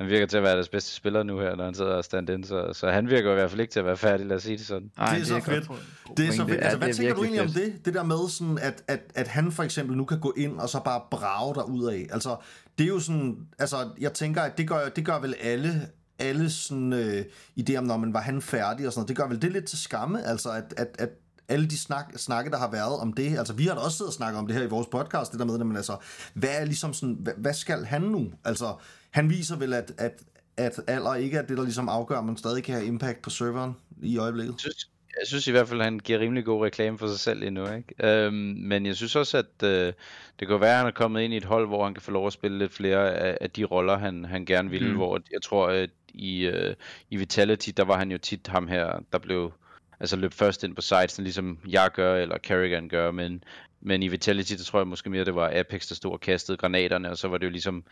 han virker til at være deres bedste spiller nu her, når han sidder og stand in, så, så han virker i hvert fald ikke til at være færdig, lad os sige det sådan. Ej, det er så et fedt. godt Det er så fedt. Ja, Altså, hvad det er tænker du egentlig om fedt. det? Det der med, sådan, at, at, at han for eksempel nu kan gå ind og så bare brage der ud af. Altså, det er jo sådan, altså, jeg tænker, at det gør, det gør vel alle, alle sådan øh, idéer om, når man var han færdig og sådan noget. Det gør vel det lidt til skamme, altså, at, at, at alle de snak, snakke, der har været om det. Altså, vi har da også siddet og snakket om det her i vores podcast, det der med, men altså, hvad er ligesom sådan, hvad, hvad skal han nu? Altså, han viser vel, at, at, at alder ikke er det, der ligesom afgør, man stadig kan have impact på serveren i øjeblikket. Jeg synes, jeg synes i hvert fald, at han giver rimelig god reklame for sig selv endnu. Ikke? Øhm, men jeg synes også, at øh, det kan være, at han er kommet ind i et hold, hvor han kan få lov at spille lidt flere af, af de roller, han, han gerne ville. Mm. Hvor jeg tror, at i, øh, i Vitality, der var han jo tit ham her, der blev altså løb først ind på sitesen, ligesom jeg gør, eller Kerrigan gør, men, men i Vitality, der tror jeg måske mere, det var Apex, der stod og kastede granaterne, og så var det jo ligesom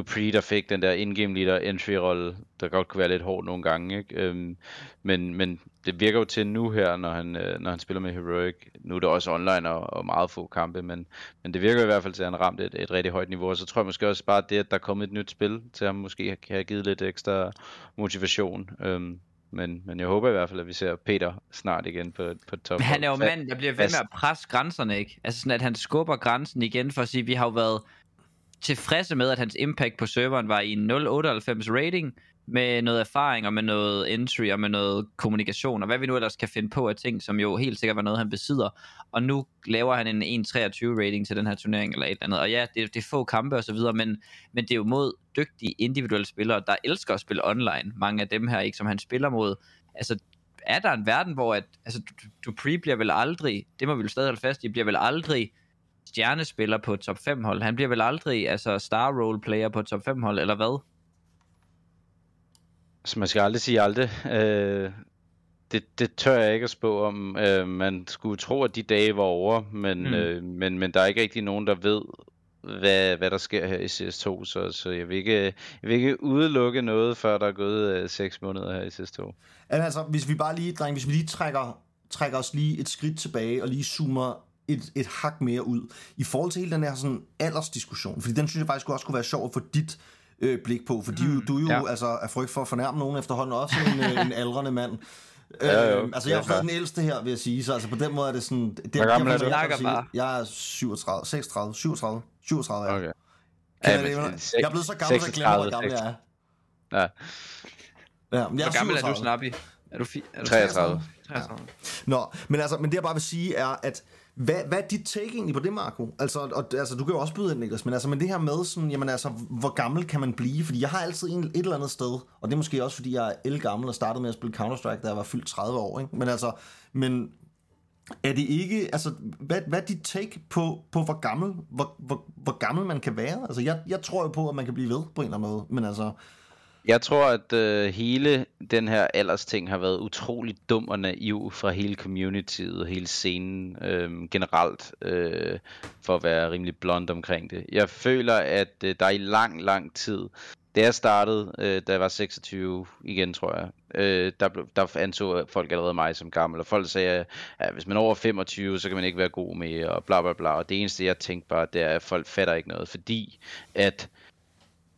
Dupree, der fik den der in-game leader entry-rolle, der godt kunne være lidt hård nogle gange, ikke? Øhm, men, men det virker jo til nu her, når han, øh, når han spiller med Heroic. Nu er det også online og, og meget få kampe, men, men det virker i hvert fald til, at han ramt et, et rigtig højt niveau. Og så tror jeg måske også bare det, at der er kommet et nyt spil til ham, måske kan have givet lidt ekstra motivation. Øhm, men, men jeg håber i hvert fald, at vi ser Peter snart igen på, på top. Men han er jo mand, der bliver ved med at presse grænserne, ikke? Altså sådan, at han skubber grænsen igen for at sige, at vi har jo været tilfredse med, at hans impact på serveren var i en 0,98 rating, med noget erfaring og med noget entry og med noget kommunikation, og hvad vi nu ellers kan finde på af ting, som jo helt sikkert var noget, han besidder. Og nu laver han en 1,23 rating til den her turnering eller et eller andet. Og ja, det, det er få kampe og så videre, men, men det er jo mod dygtige individuelle spillere, der elsker at spille online. Mange af dem her, ikke, som han spiller mod. Altså, er der en verden, hvor at, altså, Du- Dupree bliver vel aldrig, det må vi jo stadig holde fast i, bliver vel aldrig stjernespiller på et top 5 hold. Han bliver vel aldrig altså star role player på et top 5 hold, eller hvad? Så man skal aldrig sige aldrig. Øh, det, det tør jeg ikke at spå om. Øh, man skulle tro, at de dage var over, men, Mm. mm. øh, men, men der er ikke rigtig nogen, der ved, hvad, hvad der sker her i CS2, så, så jeg, vil ikke, jeg vil ikke udelukke noget, før der er gået øh, 6 måneder her i CS2. Altså, hvis vi bare lige, dreng, hvis vi lige trækker, trækker os lige et skridt tilbage og lige zoomer et, et hak mere ud i forhold til hele den her sådan aldersdiskussion, fordi den synes jeg faktisk også kunne være sjov at få dit øh, blik på, fordi mm, du er jo ja. ja. altså af frygt for at fornærme nogen efterhånden også en, øh, en aldrende mand. <laughs> Ja, jo. Øh, altså jeg er jo Ja, stadig den ældste her, vil jeg sige, så altså på den måde er det sådan... Det, Hvor gammel jeg, er du? jeg, er 37, 36, 37, 37 er jeg. Okay. Kan Ja, jeg, men det, jeg er blevet så gammel, så jeg glemmer, hvor gammel jeg er. Ja, Ja, men jeg Hvor gammel er du, 37. Snappy? Er du, fi- er du 33. 33. Nå, men altså, men det jeg bare vil sige er, at hvad, hvad er dit take egentlig på det, Marco? Altså, og, altså, du kan jo også byde ind, Niklas, men altså, men det her med sådan, jamen altså, hvor gammel kan man blive? Fordi jeg har altid en, et eller andet sted, og det er måske også, fordi jeg er elgammel og startede med at spille Counter-Strike, da jeg var fyldt 30 år, ikke? Men altså, men er det ikke, altså, hvad, hvad er dit take på, på hvor gammel, hvor, hvor, hvor gammel man kan være? Altså, jeg, jeg tror jo på, at man kan blive ved på en eller anden måde, men altså, jeg tror, at øh, hele den her aldersting har været utrolig dum og naiv fra hele communityet og hele scenen øh, generelt, øh, for at være rimelig blond omkring det. Jeg føler, at øh, der i lang, lang tid da jeg startede, øh, da jeg var 26 igen, tror jeg, øh, der, blev, der anså folk allerede mig som gammel, og folk sagde, at hvis man er over 25, så kan man ikke være god med, og bla bla bla, og det eneste, jeg tænkte bare, det er, at folk fatter ikke noget, fordi at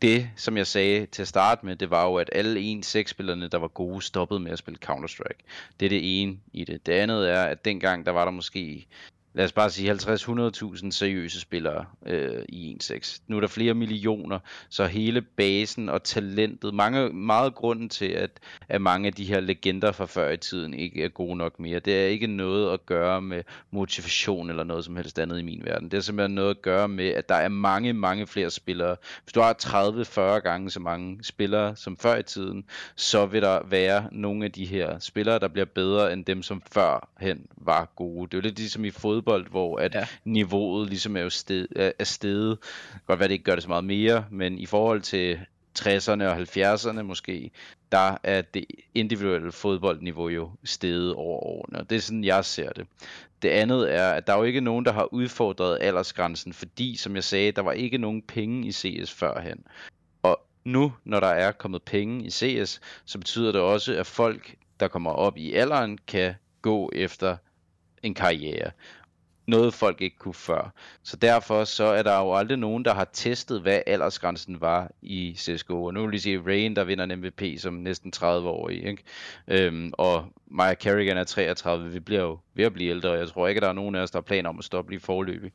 det, som jeg sagde til at starte med, det var jo, at alle 1-6-spillerne, der var gode, stoppede med at spille Counter-Strike. Det er det ene i det. Det andet er, at dengang, der var der måske lad os bare sige 50-100.000 seriøse spillere øh, i 1.6. Nu er der flere millioner, så hele basen og talentet, mange, meget grunden til, at, at mange af de her legender fra før i tiden ikke er gode nok mere, det er ikke noget at gøre med motivation eller noget som helst andet i min verden. Det er simpelthen noget at gøre med, at der er mange, mange flere spillere. Hvis du har 30-40 gange så mange spillere som før i tiden, så vil der være nogle af de her spillere, der bliver bedre end dem, som førhen var gode. Det er jo lidt ligesom i fodbold fodbold, hvor at ja. niveauet ligesom er jo sted, er steget. Godt være, det ikke gør det så meget mere, men i forhold til 60'erne og 70'erne måske, der er det individuelle fodboldniveau jo steget over årene, og det er sådan, jeg ser det. Det andet er, at der er jo ikke nogen, der har udfordret aldersgrænsen, fordi, som jeg sagde, der var ikke nogen penge i CS førhen. Og nu, når der er kommet penge i CS, så betyder det også, at folk, der kommer op i alderen, kan gå efter en karriere noget folk ikke kunne før. Så derfor så er der jo aldrig nogen, der har testet, hvad aldersgrænsen var i CSGO. Og nu vil lige sige Rain, der vinder en MVP som næsten 30-årig. Ikke? Øhm, og Maya Kerrigan er 33. Vi bliver jo ved at blive ældre, og jeg tror ikke, at der er nogen af os, der har planer om at stoppe lige forløbig.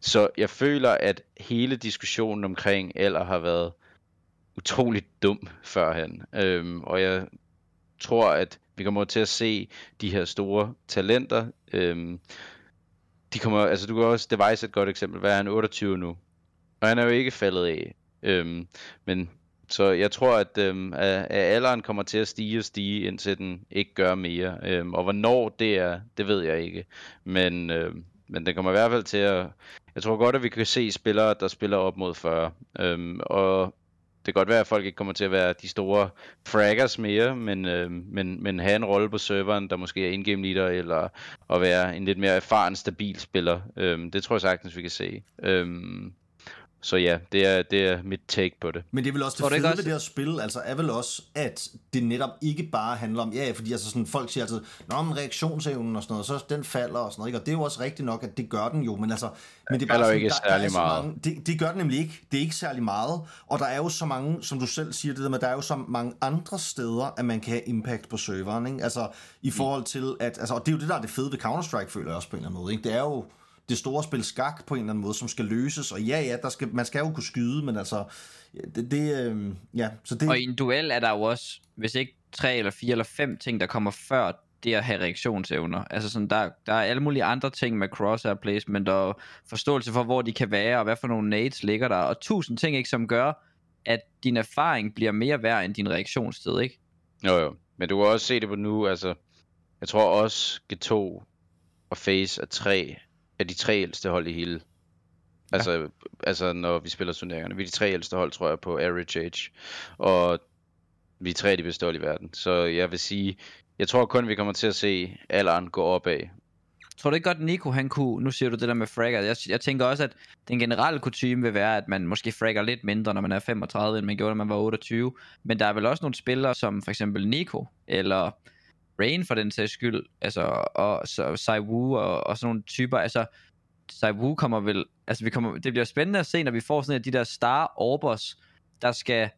Så jeg føler, at hele diskussionen omkring alder har været utroligt dum førhen. Øhm, og jeg tror, at vi kommer til at se de her store talenter, øhm, de kommer, altså du kan også, Device er et godt eksempel, hvad er han, 28 nu? Og han er jo ikke faldet af. Øhm, men så jeg tror, at, øhm, at, at alderen kommer til at stige og stige, indtil den ikke gør mere. Øhm, og hvornår det er, det ved jeg ikke. Men, øhm, men det kommer i hvert fald til at... Jeg tror godt, at vi kan se spillere, der spiller op mod 40. Øhm, og det kan godt være, at folk ikke kommer til at være de store fraggers mere, men, øh, men, men have en rolle på serveren, der måske er in-game leader, eller at være en lidt mere erfaren, stabil spiller. Øh, det tror jeg sagtens, vi kan se. Øh, så ja, det er, det er mit take på det. Men det er vel også det, det fede også... ved det her spil, altså er vel også, at det netop ikke bare handler om, ja, fordi altså sådan, folk siger altid, nå, men reaktionsevnen og sådan noget, så den falder og sådan noget, ikke? og det er jo også rigtigt nok, at det gør den jo, men altså, men det er bare sådan, ikke der, særlig der meget. Mange, det, det gør den nemlig ikke, det er ikke særlig meget, og der er jo så mange, som du selv siger det der med, der er jo så mange andre steder, at man kan have impact på serveren, ikke? altså i forhold til, at, altså, og det er jo det, der er det fede ved Counter-Strike, føler jeg også på en eller anden måde, ikke? det er jo, det store spil skak på en eller anden måde, som skal løses. Og ja, ja, der skal, man skal jo kunne skyde, men altså... Det, det, øh, ja, så det... Og i en duel er der jo også, hvis ikke tre eller fire eller fem ting, der kommer før det at have reaktionsevner. Altså sådan, der, der er alle mulige andre ting med crosshair placement og forståelse for, hvor de kan være, og hvad for nogle nades ligger der, og tusind ting, ikke, som gør, at din erfaring bliver mere værd end din reaktionstid, ikke? Jo, jo. Men du kan også se det på nu, altså, jeg tror også G2 og Face og 3 er de tre ældste hold i hele. Altså, ja. altså når vi spiller turneringerne. Vi er de tre ældste hold, tror jeg, på average age. Og vi er tre af de bedste hold i verden. Så jeg vil sige, jeg tror kun, vi kommer til at se alderen gå opad. Tror du ikke godt, Nico, han kunne... Nu siger du det der med fragger. Jeg, jeg tænker også, at den generelle kutume vil være, at man måske fragger lidt mindre, når man er 35, end man gjorde, når man var 28. Men der er vel også nogle spillere, som for eksempel Nico, eller Rain for den sags skyld, altså, og så Sai Wu og, og sådan nogle typer, altså, Sai Wu kommer vel, altså vi kommer, det bliver spændende at se, når vi får sådan de der star orbers, der skal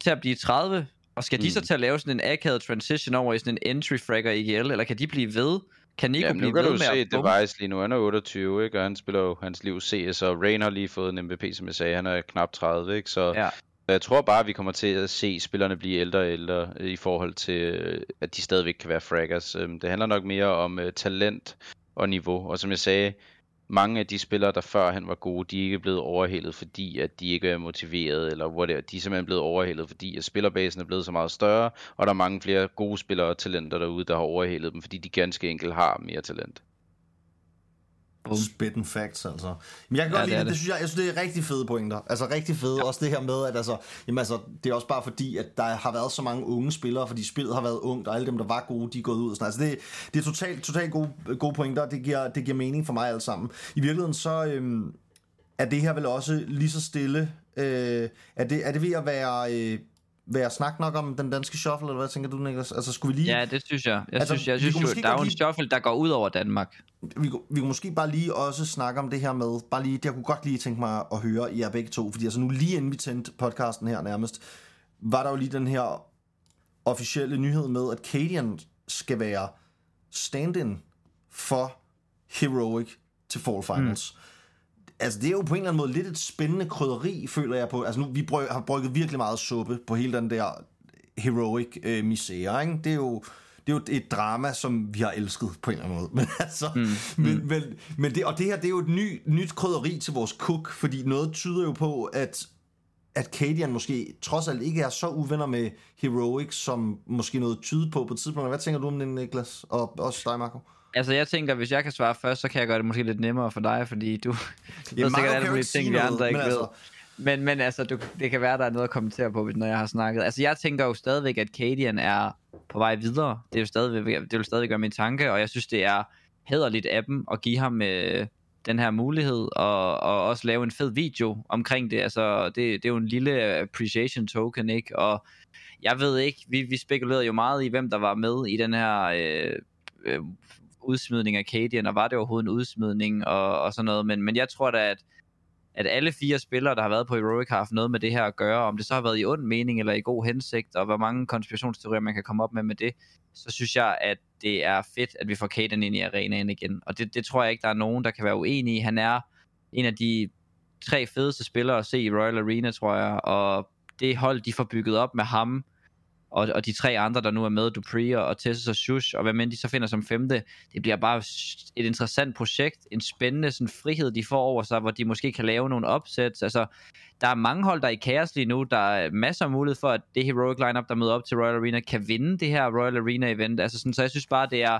til at blive 30, og skal mm. de så til at lave sådan en akavet transition over i sådan en entry fragger IGL, eller kan de blive ved? Kan Nico Jamen, blive ved med at... nu kan du se Device lige nu, han er 28, ikke? og han spiller jo hans liv CS, og Rain har lige fået en MVP, som jeg sagde, han er knap 30, ikke? Så ja. Jeg tror bare, at vi kommer til at se spillerne blive ældre og ældre øh, i forhold til, øh, at de stadigvæk kan være fraggers. Øhm, det handler nok mere om øh, talent og niveau. Og som jeg sagde, mange af de spillere, der før han var gode, de er ikke blevet overhældet, fordi at de ikke er motiveret, eller whatever. De er simpelthen blevet overhældet, fordi at spillerbasen er blevet så meget større, og der er mange flere gode spillere og talenter derude, der har overhældet dem, fordi de ganske enkelt har mere talent. Spitten facts, altså. Men jeg kan godt ja, lide det, det. det. synes jeg, jeg synes, det er rigtig fede pointer. Altså rigtig fede. Ja. Også det her med, at altså, jamen, altså, det er også bare fordi, at der har været så mange unge spillere, fordi spillet har været ungt, og alle dem, der var gode, de er gået ud. Sådan. Altså, det, det er totalt, totalt gode, gode pointer, det giver, det giver mening for mig alle sammen. I virkeligheden så øhm, er det her vel også lige så stille Øh, er, det, er det ved at være, øh, være snak nok om den danske shuffle, eller hvad tænker du, Niklas? Altså, skulle vi lige... Ja, det synes jeg. Jeg Altså, synes, jeg synes jo, der er jo en lige- shuffle, der går ud over Danmark. Vi, kunne- vi kunne måske bare lige også snakke om det her med, bare lige, jeg kunne godt lige tænke mig at høre jer begge to, fordi altså nu lige inden vi tændte podcasten her nærmest, var der jo lige den her officielle nyhed med, at Cadian skal være stand-in for Heroic til Fall Finals. Mm. Altså det er jo på en eller anden måde lidt et spændende krydderi, føler jeg på. Altså nu, vi brøg, har brygget virkelig meget suppe på hele den der heroic øh, misære, ikke? Det er jo det er jo et drama, som vi har elsket på en eller anden måde. <laughs> Men altså, mm. men, men, men det, og det her, det er jo et ny, nyt krydderi til vores cook, fordi noget tyder jo på, at at Cadian måske trods alt ikke er så uvenner med Heroic, som måske noget tyder på på et tidspunkt. Hvad tænker du om det, Niklas? Og også dig, Marco? Altså, jeg tænker, hvis jeg kan svare først, så kan jeg gøre det måske lidt nemmere for dig, fordi du, <laughs> du Ja, ved sikkert alle mulige ting, vi andre ikke men ved. altså- Men, men altså, du, det kan være, der er noget at kommentere på, når jeg har snakket. Altså, jeg tænker jo stadigvæk, at Cadian er på vej videre. Det er jo stadigvæk, det vil stadigvæk gøre min tanke, og jeg synes, det er hederligt af dem at give ham øh, den her mulighed, og, og også lave en fed video omkring det. Altså, det, det er jo en lille appreciation token, ikke? Og jeg ved ikke, vi, vi spekulerede jo meget i, hvem der var med i den her øh, øh, udsmidning af Cadian, og var det overhovedet en udsmidning og, og sådan noget. Men, men jeg tror da, at, at alle fire spillere, der har været på Heroic, har haft noget med det her at gøre. Om det så har været i ond mening eller i god hensigt, og hvor mange konspirationsteorier man kan komme op med med det, så synes jeg, at det er fedt, at vi får Caden ind i arenaen igen. Og det, det tror jeg ikke, der er nogen, der kan være uenige i. Han er en af de tre fedeste spillere at se i Royal Arena, tror jeg. Og det hold, de får bygget op med ham, og, og de tre andre, der nu er med, Dupree og, og Tessus og Shush, og hvad men de så finder som femte, det bliver bare et interessant projekt, en spændende sådan, frihed, de får over sig, hvor de måske kan lave nogle opsæt. Altså, der er mange hold, der er i kaos lige nu, der er masser af mulighed for, at det Heroic lineup, der møder op til Royal Arena, kan vinde det her Royal Arena event. Altså, sådan, så jeg synes bare, det er,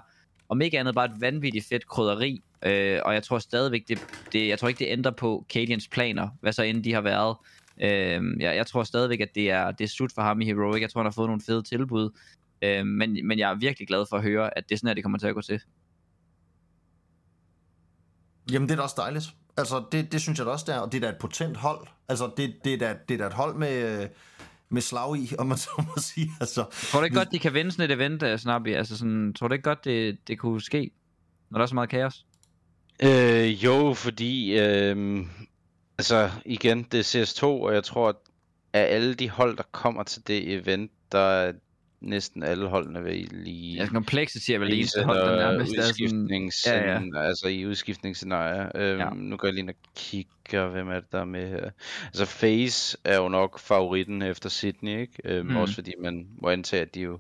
om ikke andet, bare et vanvittigt fedt krydderi, øh, og jeg tror stadigvæk, det, det, jeg tror ikke, det ændrer på Cadians planer, hvad så end de har været. Øh, jeg, jeg tror stadigvæk, at det er, det er slut for ham i Heroic. Jeg tror, han har fået nogle fede tilbud. Øh, men, men jeg er virkelig glad for at høre, at det er sådan, at det kommer til at gå til. Jamen, det er da også dejligt. Altså, det, det synes jeg da også, det er. Og det er da et potent hold. Altså, det, det, er, da, det er da et hold med, med slag i, om man så må sige. Altså, Tror du ikke godt, de kan vinde sådan et event, uh, Snappy? Altså sådan, tror du ikke godt, det, det kunne ske, når der er så meget kaos? Øh, jo, fordi, øh, altså igen, det er CS2, og jeg tror, at af alle de hold, der kommer til det event, der er næsten alle holdene vel lige... Ja, Complexity er vel det lige eneste hold, der nærmest er sådan... udskiftnings, Ja, ja. altså i udskiftningsscenarier. Øhm, Ja. Nu går jeg lige ind og kigger, hvem er det, der er med her. Altså FaZe er jo nok favoritten efter Sydney, ikke? Øhm, Mm. mm. Også fordi man må antage, at de jo...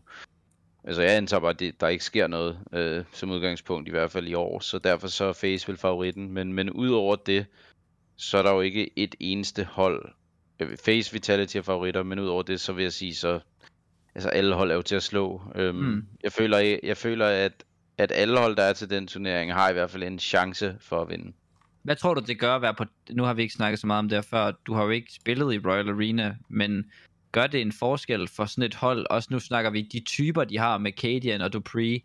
Altså jeg antager bare, at det, der ikke sker noget øh, som udgangspunkt, i hvert fald i år. Så derfor så er FaZe vel favoritten. Men, men udover det, så er der jo ikke et eneste hold. Øh, FaZe Vitality er favoritter, men udover det, så vil jeg sige, så altså alle hold er jo til at slå. Øhm, Mm. mm. jeg, føler, jeg, jeg føler, at, at alle hold, der er til den turnering, har i hvert fald en chance for at vinde. Hvad tror du, det gør at være på... Nu har vi ikke snakket så meget om det her før. Du har jo ikke spillet i Royal Arena, men gør det en forskel for sådan et hold? Også nu snakker vi de typer, de har med Cadian og Dupree,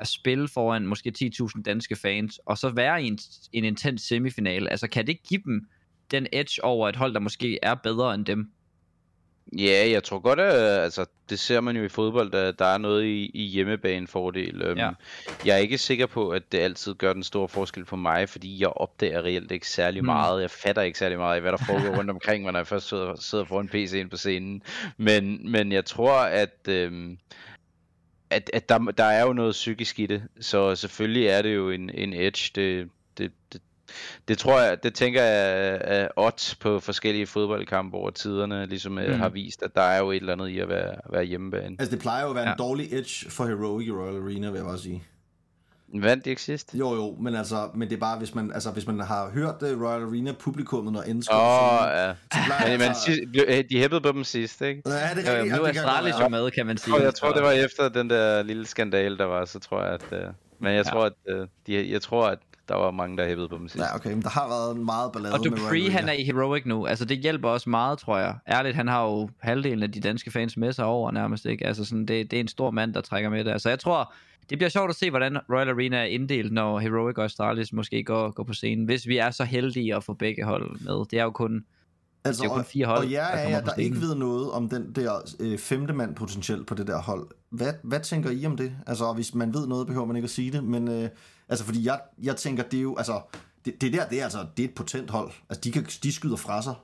at spille foran måske 10.000 danske fans, og så være i en, en intens semifinale. Altså, kan det give dem den edge over et hold, der måske er bedre end dem? Ja, jeg tror godt, at altså, det ser man jo i fodbold, at der er noget i, i hjemmebanefordel. Øhm, Ja. Jeg er ikke sikker på, at det altid gør den store forskel for mig, fordi jeg opdager reelt ikke særlig Mm. meget. Jeg fatter ikke særlig meget af, hvad der foregår rundt omkring mig, <laughs> når jeg først sidder, sidder foran PC'en på scenen. Men, men jeg tror, at, øhm, at, at der, der er jo noget psykisk i det. Så selvfølgelig er det jo en, en edge. Det, det, det, det tror jeg, det tænker jeg er odds på forskellige fodboldkampe over tiderne, ligesom mm. Mm. har vist, at der er jo et eller andet i at være, være hjemmebane. altså, det plejer jo at være ja. Ja. en dårlig edge for Heroic i Royal Arena, vil jeg bare sige. Vandt de ikke sidst? Jo, jo, men altså, men det er bare, hvis man, altså, hvis man har hørt uh, Royal Arena publikummet, når på oh, ja. så plejer Men, altså- sidst, øh, de hæppede på dem sidst, ikke? Ja, det er Øh, rigtigt. nu ja, er Astralis jo med, kan man sige. Og jeg tror, det var efter den der lille skandale, der var, så tror jeg, at... Øh, men jeg Ja. tror, at øh, de, jeg tror, at der var mange, der hæppede på dem sidst. Ja, okay, men der har været meget ballade Og med Royal Dupree, Arena. han er i Heroic nu. Altså, det hjælper også meget, tror jeg. Ærligt, han har jo halvdelen af de danske fans med sig over nærmest, ikke? Altså, sådan, det, det er en stor mand, der trækker med det. Altså, jeg tror, det bliver sjovt at se, hvordan Royal Arena er inddelt, når Heroic og Astralis måske går, går på scenen. Hvis vi er så heldige at få begge hold med. Det er jo kun Altså, Det er jo kun og- fire hold, Og jer der er kommer jeg, på der ikke ved noget om den der øh, femte mand potentielt på det der hold. Hvad, hvad tænker I om det? Altså, hvis man ved noget, behøver man ikke at sige det, men øh, altså, fordi jeg, jeg tænker, det er jo, altså, det, det der, det er altså, det er et potent hold. Altså, de, kan, de skyder fra sig.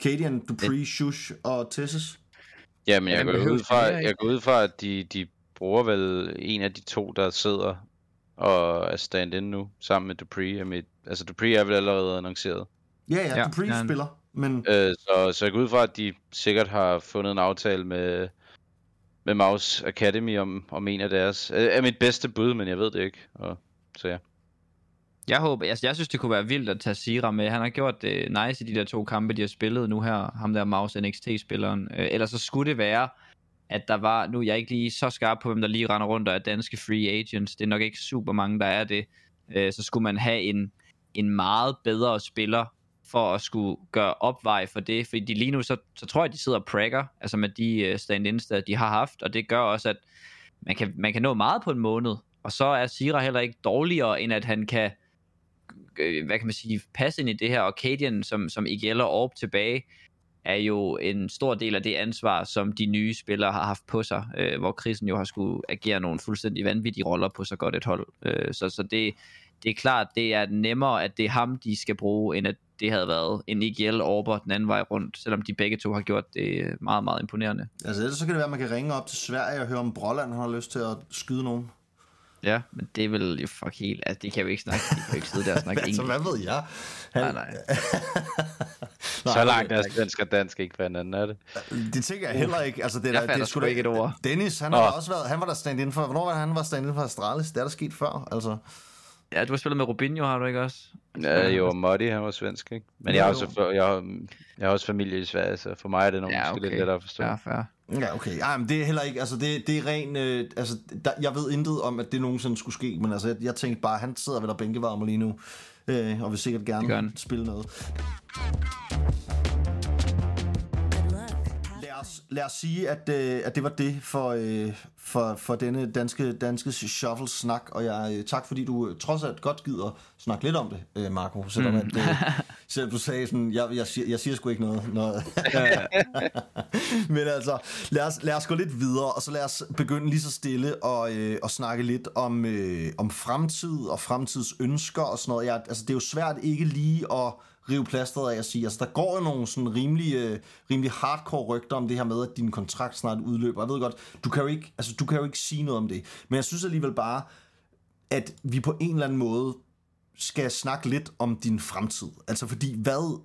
Kadian, Dupree, Shush og Tessis. Ja, men jeg går ud fra, jeg går ud fra, at de, de bruger vel en af de to, der sidder og er stand-in nu, sammen med Dupree. Mit, altså, Dupree er vel allerede annonceret. Ja, ja, Ja, Dupree ja. spiller, men Øh, så, så jeg går ud fra, at de sikkert har fundet en aftale med, med Mouse Academy om, om en af deres. Øh, er mit bedste bud, men jeg ved det ikke. Og, så ja. Jeg håber, altså jeg synes, det kunne være vildt at tage Sira med. Han har gjort det nice i de der to kampe, de har spillet nu her. Ham der Maus NXT-spilleren. Øh, ellers så skulle det være, at der var, nu er jeg ikke lige så skarp på, hvem der lige render rundt og er danske free agents. Det er nok ikke super mange, der er det. Øh, så skulle man have en, en meget bedre spiller for at skulle gøre opvej for det. Fordi de lige nu, så, så tror jeg, de sidder og prakker, altså med de øh, stand-ins, der de har haft. Og det gør også, at man kan, man kan nå meget på en måned. Og så er Sira heller ikke dårligere, end at han kan øh, hvad kan man sige, passe ind i det her, og Cadian, som, som ikke gælder Orb tilbage, er jo en stor del af det ansvar, som de nye spillere har haft på sig, øh, hvor Krisen jo har skulle agere nogle fuldstændig vanvittige roller på så godt et hold. Øh, så så det, det er klart, det er nemmere, at det er ham, de skal bruge, end at det havde været en IGL Orber den anden vej rundt, selvom de begge to har gjort det meget, meget imponerende. altså, ellers så kan det være, at man kan ringe op til Sverige og høre om Brolland har lyst til at skyde nogen. Ja, men det vil jo fuck helt, altså det kan jo ikke snakke, de kan ikke sidde der og snakke <laughs> altså, engelsk. hvad ved jeg? Nej, nej. <laughs> Så langt er svensk og dansk ikke for hinanden, er det? Det tænker jeg heller ikke. Altså, det er, fatter det er sgu da- ikke et ord. Dennis, han har oh. også været, han var der stand in for, hvornår var det, han var stand in for Astralis? Det er der sket før, altså. Ja, du har spillet med Rubinho, har du ikke også? Ja, jo, og Muddy, han var svensk, ikke? Men jeg har, også, jeg, har, jeg har også familie i Sverige, så for mig er det nok Ja, okay. lidt lettere at forstå. Ja, fair. Ja, okay. Ej, men det er heller ikke, altså det, det er ren, øh, altså der, jeg ved intet om, at det nogensinde skulle ske, men altså jeg, jeg tænkte bare, han sidder ved der bænkevarmer lige nu, øh, og vil sikkert gerne spille noget. Os, lad os sige, at, øh, at det var det for, øh, for, for denne danske, danske shuffle-snak, og jeg øh, tak fordi du øh, trods alt godt gider snakke lidt om det, øh, Marco, selvom, mm. at, øh, <laughs> selvom du sagde sådan, jeg, jeg, siger, jeg siger sgu ikke noget. noget. <laughs> Men altså, lad os, lad os gå lidt videre, og så lad os begynde lige så stille og, øh, og snakke lidt om, øh, om fremtid og fremtidsønsker og sådan noget. Jeg, altså, det er jo svært ikke lige at rive plasteret af og sige, altså der går jo nogle sådan rimelige, øh, rimelige rimelig hardcore rygter om det her med, at din kontrakt snart udløber. Jeg ved godt, du kan jo ikke, altså, du kan jo ikke sige noget om det, men jeg synes alligevel bare, at vi på en eller anden måde skal snakke lidt om din fremtid. Altså fordi, hvad,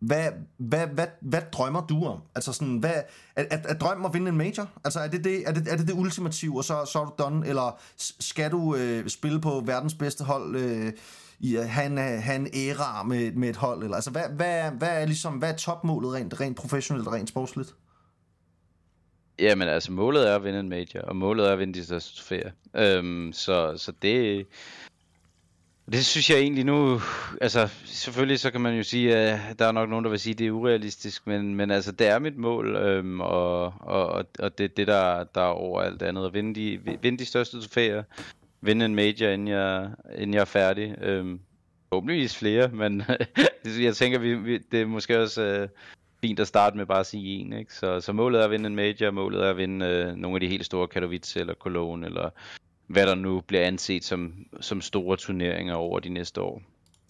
hvad, hvad, hvad, hvad drømmer du om? Altså sådan, hvad, er, er, er drømmen at vinde en major? Altså er det det, er det, er det, det ultimative, og så, så er du done? Eller skal du øh, spille på verdens bedste hold, øh, i at have en, have en æra med, med et hold? Eller, altså hvad, hvad, hvad, er ligesom, hvad er topmålet rent, rent professionelt og rent sportsligt? Jamen altså, målet er at vinde en major, og målet er at vinde de største trofæer. Øhm, så, så det... Det synes jeg egentlig nu, altså selvfølgelig så kan man jo sige, at der er nok nogen, der vil sige, at det er urealistisk, men, men altså det er mit mål, øhm, og, og, og det er det, der, der er over alt andet, at vinde de, vinde de største trofæer, vinde en major, inden jeg, inden jeg er færdig. Øhm, forhåbentligvis flere, men <laughs> jeg tænker, vi, vi, det er måske også øh, fint at starte med bare at sige en, ikke? Så, så målet er at vinde en major, målet er at vinde øh, nogle af de helt store Katowice eller Cologne, eller hvad der nu bliver anset som, som store turneringer over de næste år.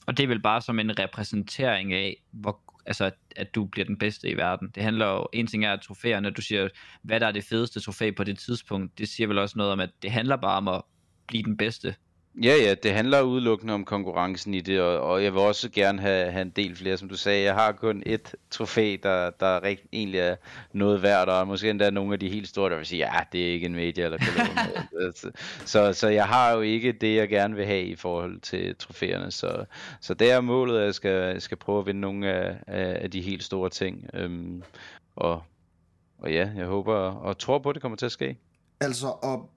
Og det er vel bare som en repræsentering af, hvor, altså, at, at du bliver den bedste i verden. Det handler jo, en ting er trofæerne, du siger, hvad der er det fedeste trofæ på det tidspunkt, det siger vel også noget om, at det handler bare om at blive den bedste. Ja, ja, det handler udelukkende om konkurrencen i det, og, og jeg vil også gerne have, have en del flere, som du sagde. Jeg har kun et trofæ, der, der rigt, egentlig er noget værd, og måske endda nogle af de helt store, der vil sige, ja, det er ikke en medie eller Cologne. <laughs> så, så, så jeg har jo ikke det, jeg gerne vil have i forhold til trofæerne, så, så det er målet, at jeg skal, jeg skal prøve at vinde nogle af, af, af de helt store ting. Øhm, og, og ja, jeg håber og tror på, at det kommer til at ske. Altså, og,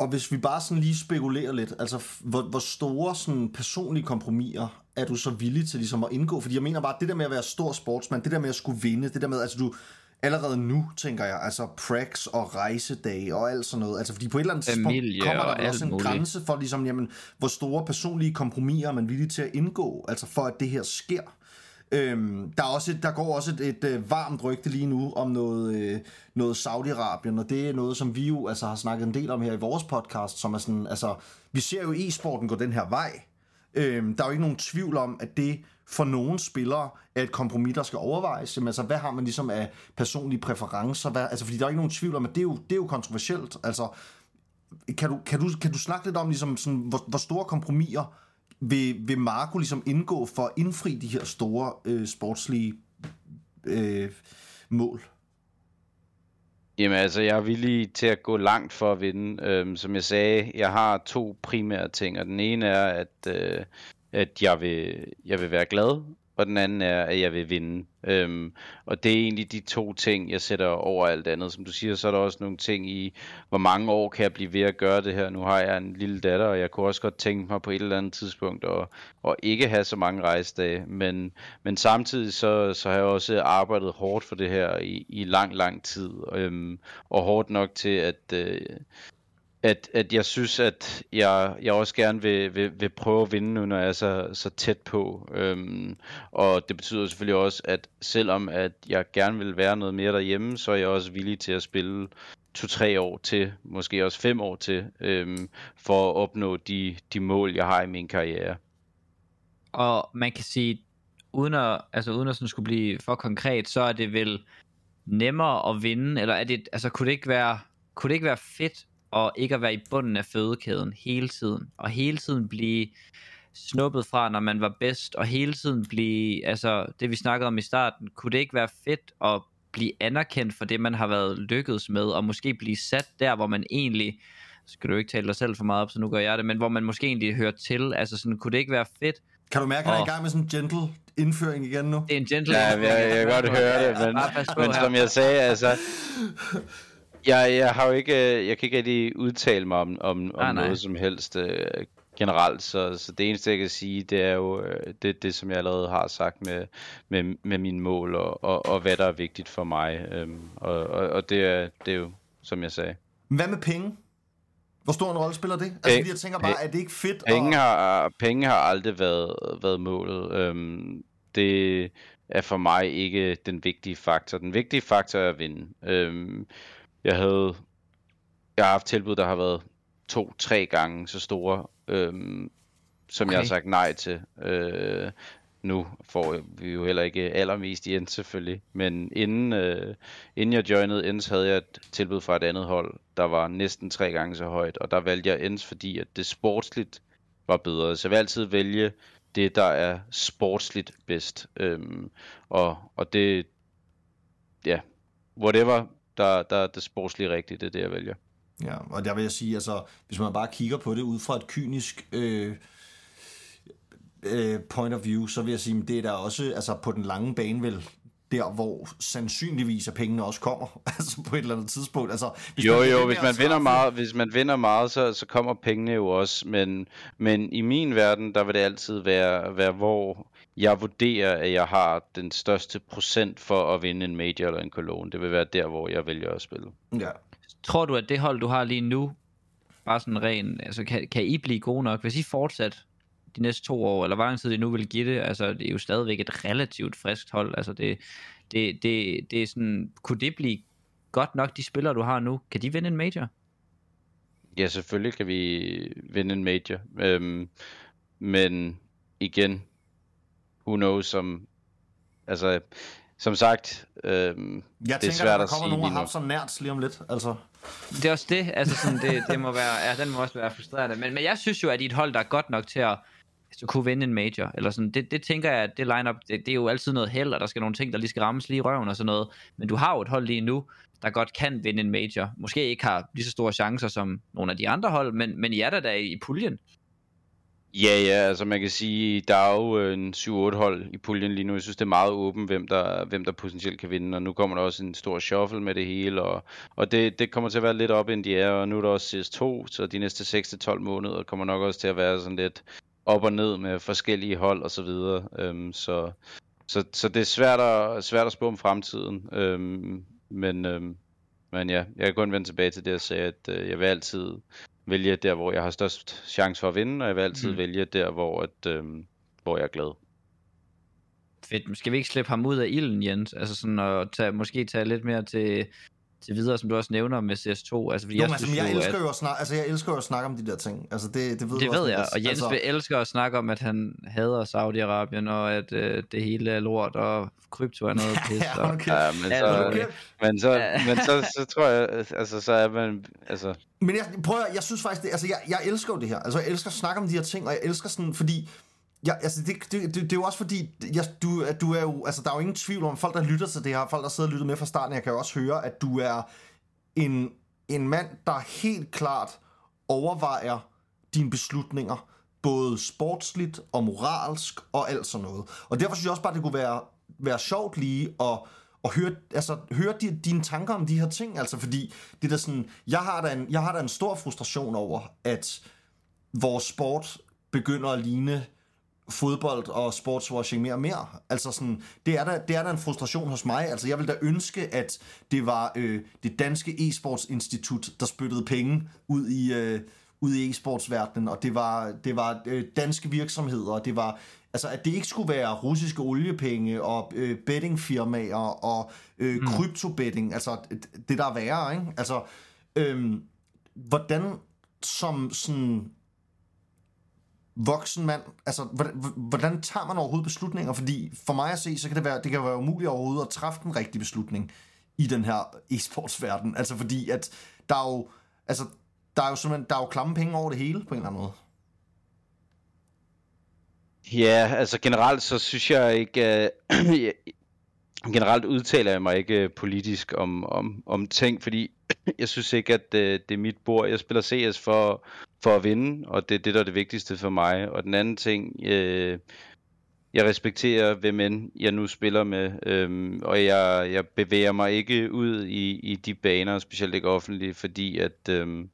og hvis vi bare sådan lige spekulerer lidt, altså hvor, hvor store sådan personlige kompromiser er du så villig til ligesom at indgå? Fordi jeg mener bare, det der med at være stor sportsmand, det der med at skulle vinde, det der med, altså du, allerede nu, tænker jeg, altså prax og rejsedage og alt sådan noget, altså fordi på et eller andet tidspunkt Familie kommer der og også en muligt. grænse for ligesom, jamen, hvor store personlige kompromiser er man villig til at indgå, altså for at det her sker. Øhm, der, er også et, der går også et, et, et varmt rygte lige nu om noget, øh, noget Saudi-Arabien, og det er noget, som vi jo altså, har snakket en del om her i vores podcast, som er sådan, altså, vi ser jo e-sporten gå den her vej. Øhm, der er jo ikke nogen tvivl om, at det for nogle spillere er et kompromis, der skal overvejes. Jamen, altså, hvad har man ligesom af personlige præferencer? Hvad, altså, fordi der er ikke nogen tvivl om, at det er jo, det er jo kontroversielt. Altså, kan du, kan, du, kan du snakke lidt om, ligesom, sådan, hvor, hvor store kompromiser vil, vil Marco ligesom indgå for at indfri de her store øh, sportslige øh, mål? Jamen altså, jeg er villig til at gå langt for at vinde. Øhm, som jeg sagde, jeg har to primære ting, og den ene er, at, øh, at jeg, vil, jeg vil være glad, og den anden er, at jeg vil vinde. Øhm, og det er egentlig de to ting, jeg sætter over alt andet. Som du siger, så er der også nogle ting i, hvor mange år kan jeg blive ved at gøre det her. Nu har jeg en lille datter, og jeg kunne også godt tænke mig på et eller andet tidspunkt at, at ikke have så mange rejsedage. Men, men samtidig så, så har jeg også arbejdet hårdt for det her i, i lang, lang tid. Øhm, og hårdt nok til, at... Øh, at, at jeg synes, at jeg, jeg også gerne vil, vil, vil prøve at vinde nu, når jeg er så, så tæt på. Øhm, og det betyder selvfølgelig også, at selvom at jeg gerne vil være noget mere derhjemme, så er jeg også villig til at spille to-tre år til, måske også fem år til, øhm, for at opnå de, de mål, jeg har i min karriere. Og man kan sige, uden at, altså uden at sådan skulle blive for konkret, så er det vel nemmere at vinde, eller er det, altså kunne det ikke være, kunne det ikke være fedt og ikke at være i bunden af fødekæden hele tiden, og hele tiden blive snuppet fra, når man var bedst, og hele tiden blive, altså det vi snakkede om i starten, kunne det ikke være fedt at blive anerkendt for det, man har været lykkedes med, og måske blive sat der, hvor man egentlig, skal du ikke tale dig selv for meget op, så nu gør jeg det, men hvor man måske egentlig hører til, altså sådan, kunne det ikke være fedt? Kan du mærke, at han er i gang med sådan en gentle indføring igen nu? Det er en gentle Ja, jeg, jeg, kan godt høre det, men, men som jeg sagde, altså, <laughs> jeg, jeg har jo ikke, øh, jeg kan ikke rigtig udtale mig om, om, om Nej, nej. noget som helst øh, generelt, så, så det eneste jeg kan sige, det er jo øh, det, det som jeg allerede har sagt med, med, med mine mål og, og, og hvad der er vigtigt for mig, øhm, og, og, og det, er, det er jo, som jeg sagde. Hvad med penge? Hvor stor en rolle spiller det? Altså, Penge- fordi jeg tænker bare, er det ikke fedt Penge at... har, penge har aldrig været, været målet. Øhm, det er for mig ikke den vigtige faktor. Den vigtige faktor er at vinde. Øhm, jeg havde jeg har haft tilbud, der har været to-tre gange så store, øhm, som okay. jeg har sagt nej til. Øh, nu får vi jo heller ikke allermest i Ends selvfølgelig, men inden, øh, inden jeg joinede Ends, havde jeg et tilbud fra et andet hold, der var næsten tre gange så højt, og der valgte jeg Ends, fordi at det sportsligt var bedre. Så jeg vil altid vælge det, der er sportsligt bedst. Øhm, og, og det, ja, whatever, der, der er det sportslige rigtige, det er det, jeg vælger. Ja, og der vil jeg sige, altså, hvis man bare kigger på det ud fra et kynisk øh, øh, point of view, så vil jeg sige, at det er der også altså, på den lange bane vel der, hvor sandsynligvis at pengene også kommer, <laughs> altså på et eller andet tidspunkt. Altså, hvis Jo, man jo, hvis man vinder meget, hvis man vinder meget, så, så kommer pengene jo også, men, men i min verden, der vil det altid være, være, hvor jeg vurderer, at jeg har den største procent for at vinde en major eller en cologne. Det vil være der, hvor jeg vælger at spille. Ja. Tror du, at det hold, du har lige nu, bare sådan ren, altså kan, kan I blive gode nok, hvis I fortsat de næste to år, eller hvor lang tid I nu vil give det, altså det er jo stadigvæk et relativt friskt hold, altså det, det, det, det er sådan, kunne det blive godt nok, de spillere, du har nu, kan de vinde en major? Ja, selvfølgelig kan vi vinde en major. Øhm, men igen, who knows om... Altså, som sagt, øhm, Jeg det er tænker, svært at der at kommer sige nogen og lige nu. haft sådan nært lige om lidt. Altså, Det er også det, altså sådan, det, det må være, ja, den må også være frustrerende, men, men jeg synes jo, at I et hold, der er godt nok til at, at kunne vinde en major, eller sådan, det, det tænker jeg, at det line-up, det, det er jo altid noget held, og der skal nogle ting, der lige skal rammes lige i røven og sådan noget, men du har jo et hold lige nu, der godt kan vinde en major, måske ikke har lige så store chancer som nogle af de andre hold, men, men I er der da i puljen. Ja, ja, altså man kan sige, der er jo øh, en 7-8 hold i puljen lige nu. Jeg synes, det er meget åbent, hvem der, hvem der potentielt kan vinde, og nu kommer der også en stor shuffle med det hele, og, og det, det kommer til at være lidt op end de er, og nu er der også CS2, så de næste 6-12 måneder kommer nok også til at være sådan lidt op og ned med forskellige hold og så videre. Øhm, så, så, så det er svært at, svært at spå om fremtiden, øhm, men, øhm, men ja, jeg kan kun vende tilbage til det, jeg sagde, at øh, jeg vil altid vælge der, hvor jeg har størst chance for at vinde, og jeg vil altid mm. vælge der, hvor, at, øhm, hvor jeg er glad. Fedt. Skal vi ikke slippe ham ud af ilden, Jens? Altså sådan at tage, måske tage lidt mere til, til videre, som du også nævner med CS2. Altså, fordi Jo, jeg men altså, synes jeg elsker at, jo at snakke, altså, jeg elsker jo at snakke om de der ting. Altså, det, det ved det du også, ved jeg, Niklas. og Jens altså, altså, elsker at snakke om, at han hader Saudi-Arabien, og at øh, det hele er lort, og krypto er noget <laughs> pis. Ja, og, okay. Ja, men så, okay. men så, men så, så tror jeg, altså, så er man, altså, Men jeg, prøv at, jeg synes faktisk, det, altså jeg, jeg elsker jo det her. Altså jeg elsker at snakke om de her ting, og jeg elsker sådan, fordi... Ja, altså det, det, det, det, er jo også fordi, jeg, du, at du er jo, altså der er jo ingen tvivl om, folk der lytter til det her, folk der sidder og lytter med fra starten, jeg kan jo også høre, at du er en, en mand, der helt klart overvejer dine beslutninger, både sportsligt og moralsk og alt sådan noget. Og derfor synes jeg også bare, det kunne være, være sjovt lige at, at høre, altså, høre de, dine tanker om de her ting, altså fordi det er sådan, jeg har da en, jeg har da en stor frustration over, at vores sport begynder at ligne fodbold og sportswashing mere og mere. Altså sådan, det er, der, det er der en frustration hos mig. Altså jeg vil da ønske, at det var øh, det danske e-sportsinstitut, der spyttede penge ud i, øh, ud i e-sportsverdenen, og det var, det var øh, danske virksomheder, og det var, altså at det ikke skulle være russiske oliepenge og øh, bettingfirmaer og øh, mm. kryptobetting, altså det der er værre, ikke? Altså, øh, hvordan som sådan voksen mand, altså hvordan, hvordan tager man overhovedet beslutninger? Fordi for mig at se, så kan det være, det kan være umuligt overhovedet at træffe den rigtige beslutning i den her e-sportsverden. Altså fordi at der er jo, altså der er jo simpelthen, der er jo klamme penge over det hele på en eller anden måde. Ja, altså generelt så synes jeg ikke, uh, <clears throat> generelt udtaler jeg mig ikke øh, politisk om, om, om ting, fordi <laughs> jeg synes ikke, at uh, det er mit bord. Jeg spiller CS for, for at vinde, og det er det, der er det vigtigste for mig. Og den anden ting, øh, jeg respekterer, hvem end jeg nu spiller med, øhm, og jeg, jeg bevæger mig ikke ud i, i de baner, specielt ikke offentligt, fordi at øhm,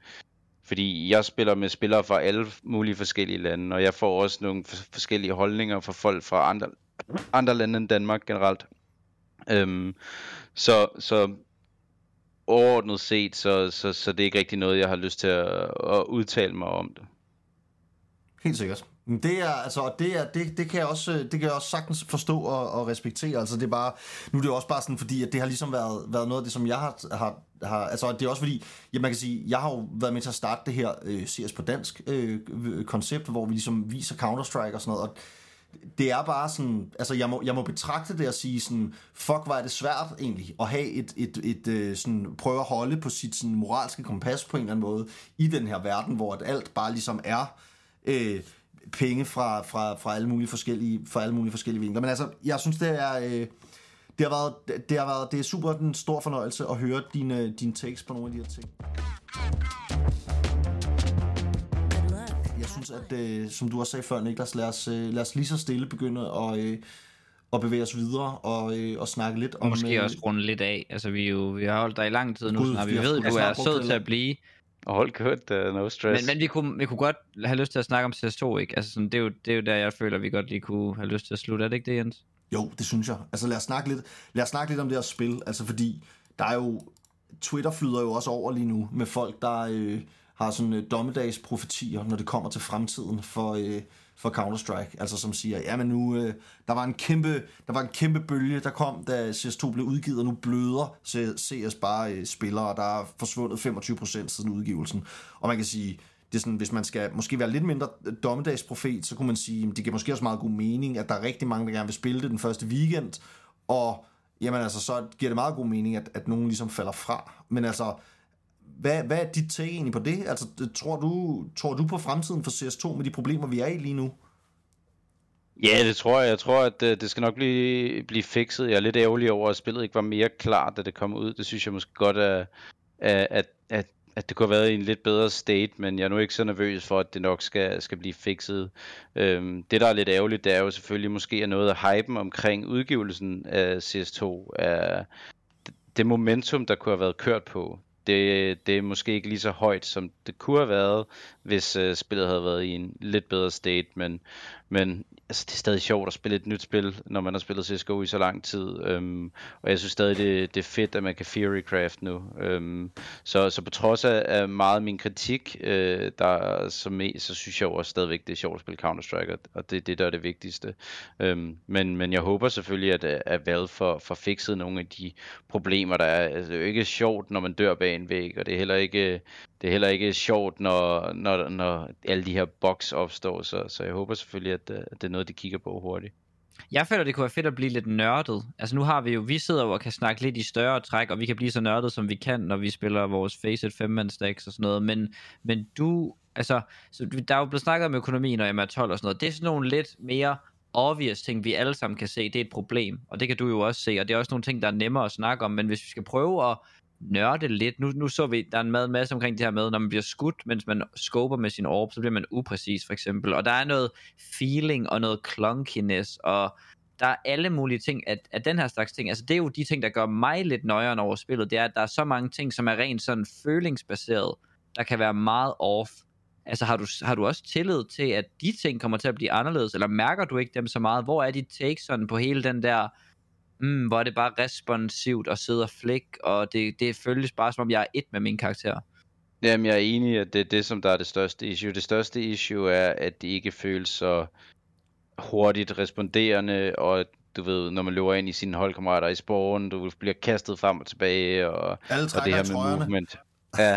fordi jeg spiller med spillere fra alle mulige forskellige lande, og jeg får også nogle f- forskellige holdninger fra folk fra andre, andre lande end Danmark generelt. Øhm, så, så overordnet set, så, så, så det er ikke rigtig noget, jeg har lyst til at, at udtale mig om det. Helt sikkert. Men det er, altså, det, er, det, det, kan jeg også, det kan jeg også sagtens forstå og, og respektere. Altså, det er bare, nu er det jo også bare sådan, fordi at det har ligesom været, været noget af det, som jeg har, har, har altså, det er også fordi, ja, man kan sige, jeg har jo været med til at starte det her øh, CS på dansk øh, koncept, hvor vi ligesom viser Counter-Strike og sådan noget, og det er bare sådan, altså jeg må, jeg må betragte det og sige sådan, fuck, hvor er det svært egentlig, at have et, et, et, et sådan, prøve at holde på sit sådan, moralske kompas på en eller anden måde, i den her verden, hvor alt bare ligesom er øh, penge fra, fra, fra alle mulige forskellige, fra alle mulige forskellige vinkler. Men altså, jeg synes, det er, øh, det har været, det har været, det er super en stor fornøjelse at høre dine, dine takes på nogle af de her ting. At øh, som du også sagde før, Niklas, lad os, øh, lad os lige så stille begynde at, øh, at bevæge os videre og, øh, og snakke lidt om... måske øh, også runde lidt af. Altså, vi, jo, vi har holdt dig i lang tid nu, Gud, snart. vi Vi ved, vi har du er sød til at blive. Og hold godt, uh, no stress. Men, men vi, kunne, vi kunne godt have lyst til at snakke om CS2, ikke? Altså, sådan, det, er jo, det er jo der, jeg føler, vi godt lige kunne have lyst til at slutte. Er det ikke det, Jens? Jo, det synes jeg. Altså lad os snakke lidt, lad os snakke lidt om det her spil, altså fordi der er jo, Twitter flyder jo også over lige nu med folk, der øh, har sådan øh, dommedagsprofetier, når det kommer til fremtiden for, øh, for Counter-Strike. Altså som siger, ja men nu, øh, der, var en kæmpe, der var en kæmpe bølge, der kom, da CS2 blev udgivet, og nu bløder CS bare øh, spillere, der er forsvundet 25% siden udgivelsen. Og man kan sige, det er sådan, hvis man skal måske være lidt mindre øh, dommedagsprofet, så kunne man sige, at det giver måske også meget god mening, at der er rigtig mange, der gerne vil spille det den første weekend, og jamen altså, så giver det meget god mening, at, at nogen ligesom falder fra. Men altså, hvad, hvad er dit take egentlig på det? Altså, tror du, tror du på fremtiden for CS2 med de problemer, vi er i lige nu? Ja, det tror jeg. Jeg tror, at øh, det skal nok blive, blive fikset. Jeg er lidt ærgerlig over, at spillet ikke var mere klart, da det kom ud. Det synes jeg måske godt, at, at, at, at det kunne have været i en lidt bedre state, men jeg er nu ikke så nervøs for, at det nok skal, skal blive fikset. Øhm, det, der er lidt ærgerligt, det er jo selvfølgelig måske at noget af hypen omkring udgivelsen af CS2 er det momentum, der kunne have været kørt på. Det, det er måske ikke lige så højt, som det kunne have været, hvis øh, spillet havde været i en lidt bedre state, men, men altså, det er stadig sjovt at spille et nyt spil, når man har spillet CSGO i så lang tid. Øhm, og jeg synes stadig, det, det er fedt, at man kan theorycraft nu. Øhm, så, så på trods af, af meget af min kritik, øh, der, som, så synes jeg også stadigvæk, det er sjovt at spille Counter-Strike, og, og det er det, der er det vigtigste. Øhm, men, men jeg håber selvfølgelig, at, at Valve får, får fikset nogle af de problemer, der er. Altså, det er jo ikke sjovt, når man dør bag en væg, og det er heller ikke, det er heller ikke sjovt, når, når, når alle de her box opstår. Så, så jeg håber selvfølgelig, at, øh, at det er noget, de kigger på hurtigt. Jeg føler, det kunne være fedt at blive lidt nørdet. Altså nu har vi jo, vi sidder jo og kan snakke lidt i større træk, og vi kan blive så nørdet, som vi kan, når vi spiller vores Facet 5 stacks og sådan noget. Men, men du, altså, så der er jo blevet snakket om økonomien og MR12 og sådan noget. Det er sådan nogle lidt mere obvious ting, vi alle sammen kan se, det er et problem. Og det kan du jo også se, og det er også nogle ting, der er nemmere at snakke om. Men hvis vi skal prøve at nørde lidt. Nu, nu så vi, der er en mad- masse omkring det her med, når man bliver skudt, mens man scoper med sin orb, så bliver man upræcis for eksempel. Og der er noget feeling og noget clunkiness, og der er alle mulige ting at, at den her slags ting. Altså det er jo de ting, der gør mig lidt nøjeren over spillet, det er, at der er så mange ting, som er rent sådan følingsbaseret, der kan være meget off. Altså har du, har du også tillid til, at de ting kommer til at blive anderledes, eller mærker du ikke dem så meget? Hvor er dit take sådan på hele den der mm, hvor er det bare responsivt at sidde og flikke, og det, det føles bare som om jeg er et med min karakter. Jamen, jeg er enig at det er det, som der er det største issue. Det største issue er, at det ikke føles så hurtigt responderende, og du ved, når man løber ind i sine holdkammerater i sporen, du bliver kastet frem og tilbage, og, Alle og det her med trøjerne. movement. Ja,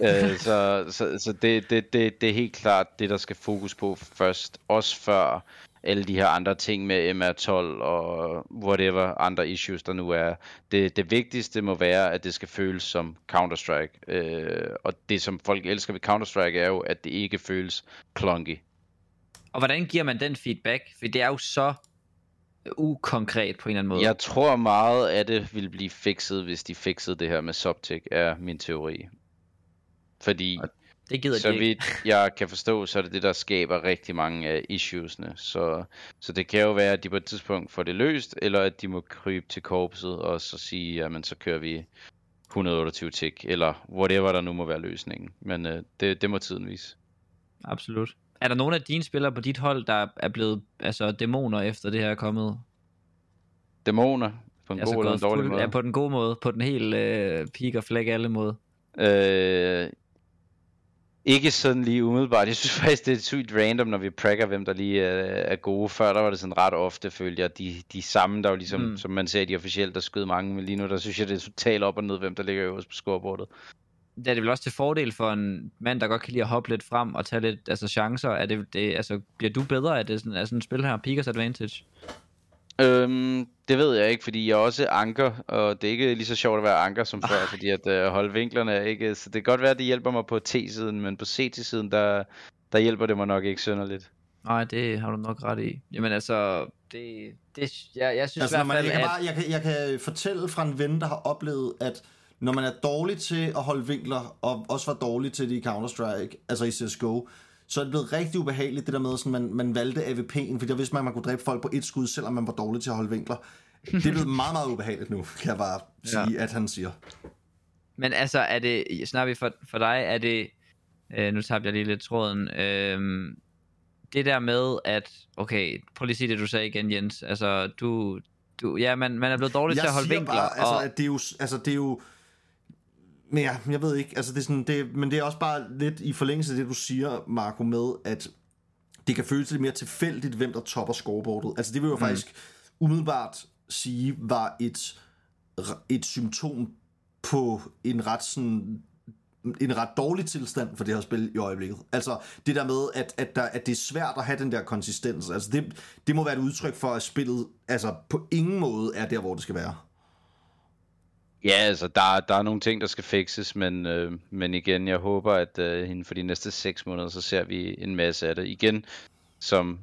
øh, <laughs> så, så, så det, det, det, det er helt klart det, der skal fokus på først, også før alle de her andre ting med MR12 og whatever andre issues der nu er. Det, det vigtigste må være, at det skal føles som Counter-Strike. Øh, og det, som folk elsker ved Counter-Strike, er jo, at det ikke føles clunky. Og hvordan giver man den feedback? For det er jo så ukonkret på en eller anden måde. Jeg tror meget af det vil blive fikset, hvis de fikset det her med Subtic, er min teori. Fordi det gider så de ikke. vidt jeg kan forstå, så er det det, der skaber rigtig mange af issuesne. Så, så det kan jo være, at de på et tidspunkt får det løst, eller at de må krybe til korpset og så sige, jamen så kører vi 128 tick, eller whatever der nu må være løsningen. Men øh, det, det må tiden vise. Absolut. Er der nogen af dine spillere på dit hold, der er blevet altså, dæmoner efter det her er kommet? Dæmoner, på en Altså god eller en dårlig fuld- måde. Ja, på den gode måde. På den helt øh, peak og flæk alle måde. Øh, ikke sådan lige umiddelbart. Jeg synes <laughs> faktisk, det er sygt random, når vi prakker, hvem der lige er, er gode. Før der var det sådan ret ofte, følte jeg, de, de samme, der var ligesom, Mm. som man ser de officielt, der skød mange. Men lige nu, der synes jeg, det er totalt op og ned, hvem der ligger øverst på scoreboardet. Det er det vel også til fordel for en mand, der godt kan lide at hoppe lidt frem og tage lidt altså, chancer. Er det, det, altså, bliver du bedre af det sådan, af sådan et spil her? Peakers Advantage? Øhm, det ved jeg ikke, fordi jeg er også anker, og det er ikke lige så sjovt at være anker som før, fordi at øh, holde vinklerne er ikke... Så det kan godt være, at det hjælper mig på T-siden, men på CT-siden, der, der hjælper det mig nok ikke synderligt. Nej, det har du nok ret i. Jamen altså, det, det jeg, jeg synes Altså, i hvert man, fald, jeg, kan at... bare, jeg, kan, jeg kan fortælle fra en ven, der har oplevet, at når man er dårlig til at holde vinkler, og også var dårlig til det i Counter-Strike, altså i CSGO, så er det blevet rigtig ubehageligt, det der med, at man, man valgte AVP'en, fordi der vidste man, at man kunne dræbe folk på et skud, selvom man var dårlig til at holde vinkler. Det er blevet meget, meget ubehageligt nu, kan jeg bare sige, ja. at han siger. Men altså, er det, snakker vi for, for dig, er det, øh, nu tabte jeg lige lidt tråden, øh, det der med, at, okay, prøv lige at sige det, du sagde igen, Jens, altså, du, du ja, man, man er blevet dårlig til at holde siger vinkler, bare, altså, og, at det er jo, altså, det er jo, men ja, jeg ved ikke, altså det er sådan, det, men det er også bare lidt i forlængelse af det, du siger, Marco, med, at det kan føles lidt mere tilfældigt, hvem der topper scoreboardet. Altså det vil jo mm. faktisk umiddelbart sige, var et, et symptom på en ret sådan en ret dårlig tilstand for det her spil i øjeblikket. Altså det der med, at, at, der, at det er svært at have den der konsistens. Altså det, det må være et udtryk for, at spillet altså på ingen måde er der, hvor det skal være. Ja, altså, der, der er nogle ting, der skal fikses, men, øh, men igen, jeg håber, at øh, inden for de næste 6 måneder, så ser vi en masse af det. Igen, som,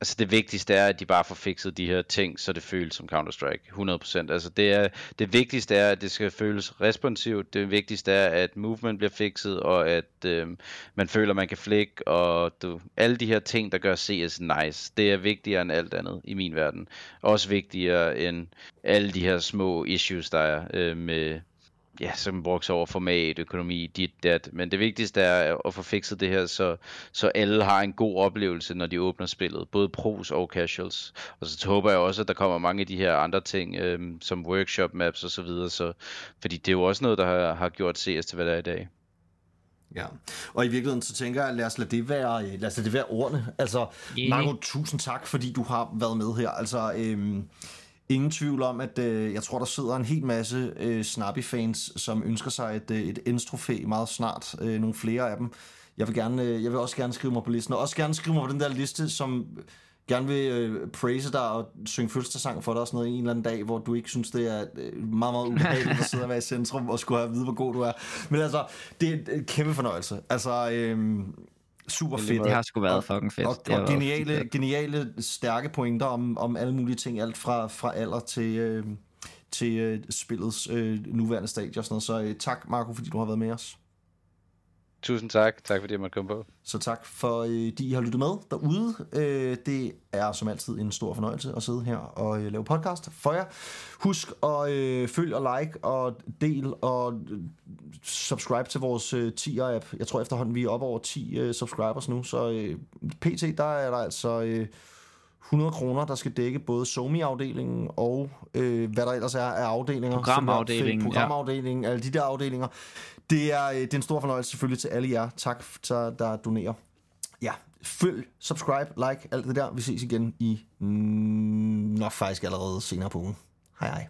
altså det vigtigste er, at de bare får fikset de her ting, så det føles som Counter-Strike, 100%. Altså det, er, det vigtigste er, at det skal føles responsivt, det vigtigste er, at movement bliver fikset, og at øh, man føler, man kan flikke, og du, alle de her ting, der gør CS nice, det er vigtigere end alt andet i min verden. Også vigtigere end alle de her små issues, der er øh, med, ja, som bruges over format, økonomi, dit, dat. Men det vigtigste er at få fikset det her, så, så alle har en god oplevelse, når de åbner spillet. Både pros og casuals. Og så håber jeg også, at der kommer mange af de her andre ting, øhm, som workshop maps og så videre. Så, fordi det er jo også noget, der har, har gjort CS til, hvad det er i dag. Ja, og i virkeligheden så tænker jeg, lad os lade det være, øh, lad os lade det være ordene. Altså. Marco, tusind tak, fordi du har været med her. Altså, øhm, ingen tvivl om, at øh, jeg tror, der sidder en hel masse øh, Snappy-fans, som ønsker sig et, øh, et endstrofæ meget snart. Øh, nogle flere af dem. Jeg vil, gerne, øh, jeg vil også gerne skrive mig på listen, og også gerne skrive mig på den der liste, som gerne vil øh, praise dig og synge fødselsdagssang for dig og sådan noget en eller anden dag, hvor du ikke synes, det er øh, meget, meget ubehageligt at sidde og være i centrum og skulle have at vide, hvor god du er. Men altså, det er en kæmpe fornøjelse. Altså, øh, super fedt. Det har sgu været fucking fedt. Og, og været geniale, fedt. geniale, stærke pointer om, om alle mulige ting, alt fra, fra alder til, øh, til øh, spillets øh, nuværende stadie og sådan noget. Så øh, tak, Marco, fordi du har været med os. Tusind tak. Tak fordi jeg måtte komme på. Så tak for, øh, de I har lyttet med derude. Øh, det er som altid en stor fornøjelse at sidde her og øh, lave podcast for jer. Husk at øh, følge og like og del og øh, subscribe til vores øh, 10'er-app. Jeg tror efterhånden, vi er oppe over 10 øh, subscribers nu, så øh, pt. der er der altså... Øh, 100 kroner, der skal dække både SoMe-afdelingen og øh, hvad der ellers er af afdelinger. Programafdelingen, Programafdelingen, alle de der afdelinger. Det er, øh, det er en stor fornøjelse selvfølgelig til alle jer. Tak, til, der donerer. Ja, følg, subscribe, like, alt det der. Vi ses igen i mm, nok faktisk allerede senere på ugen. Hej hej.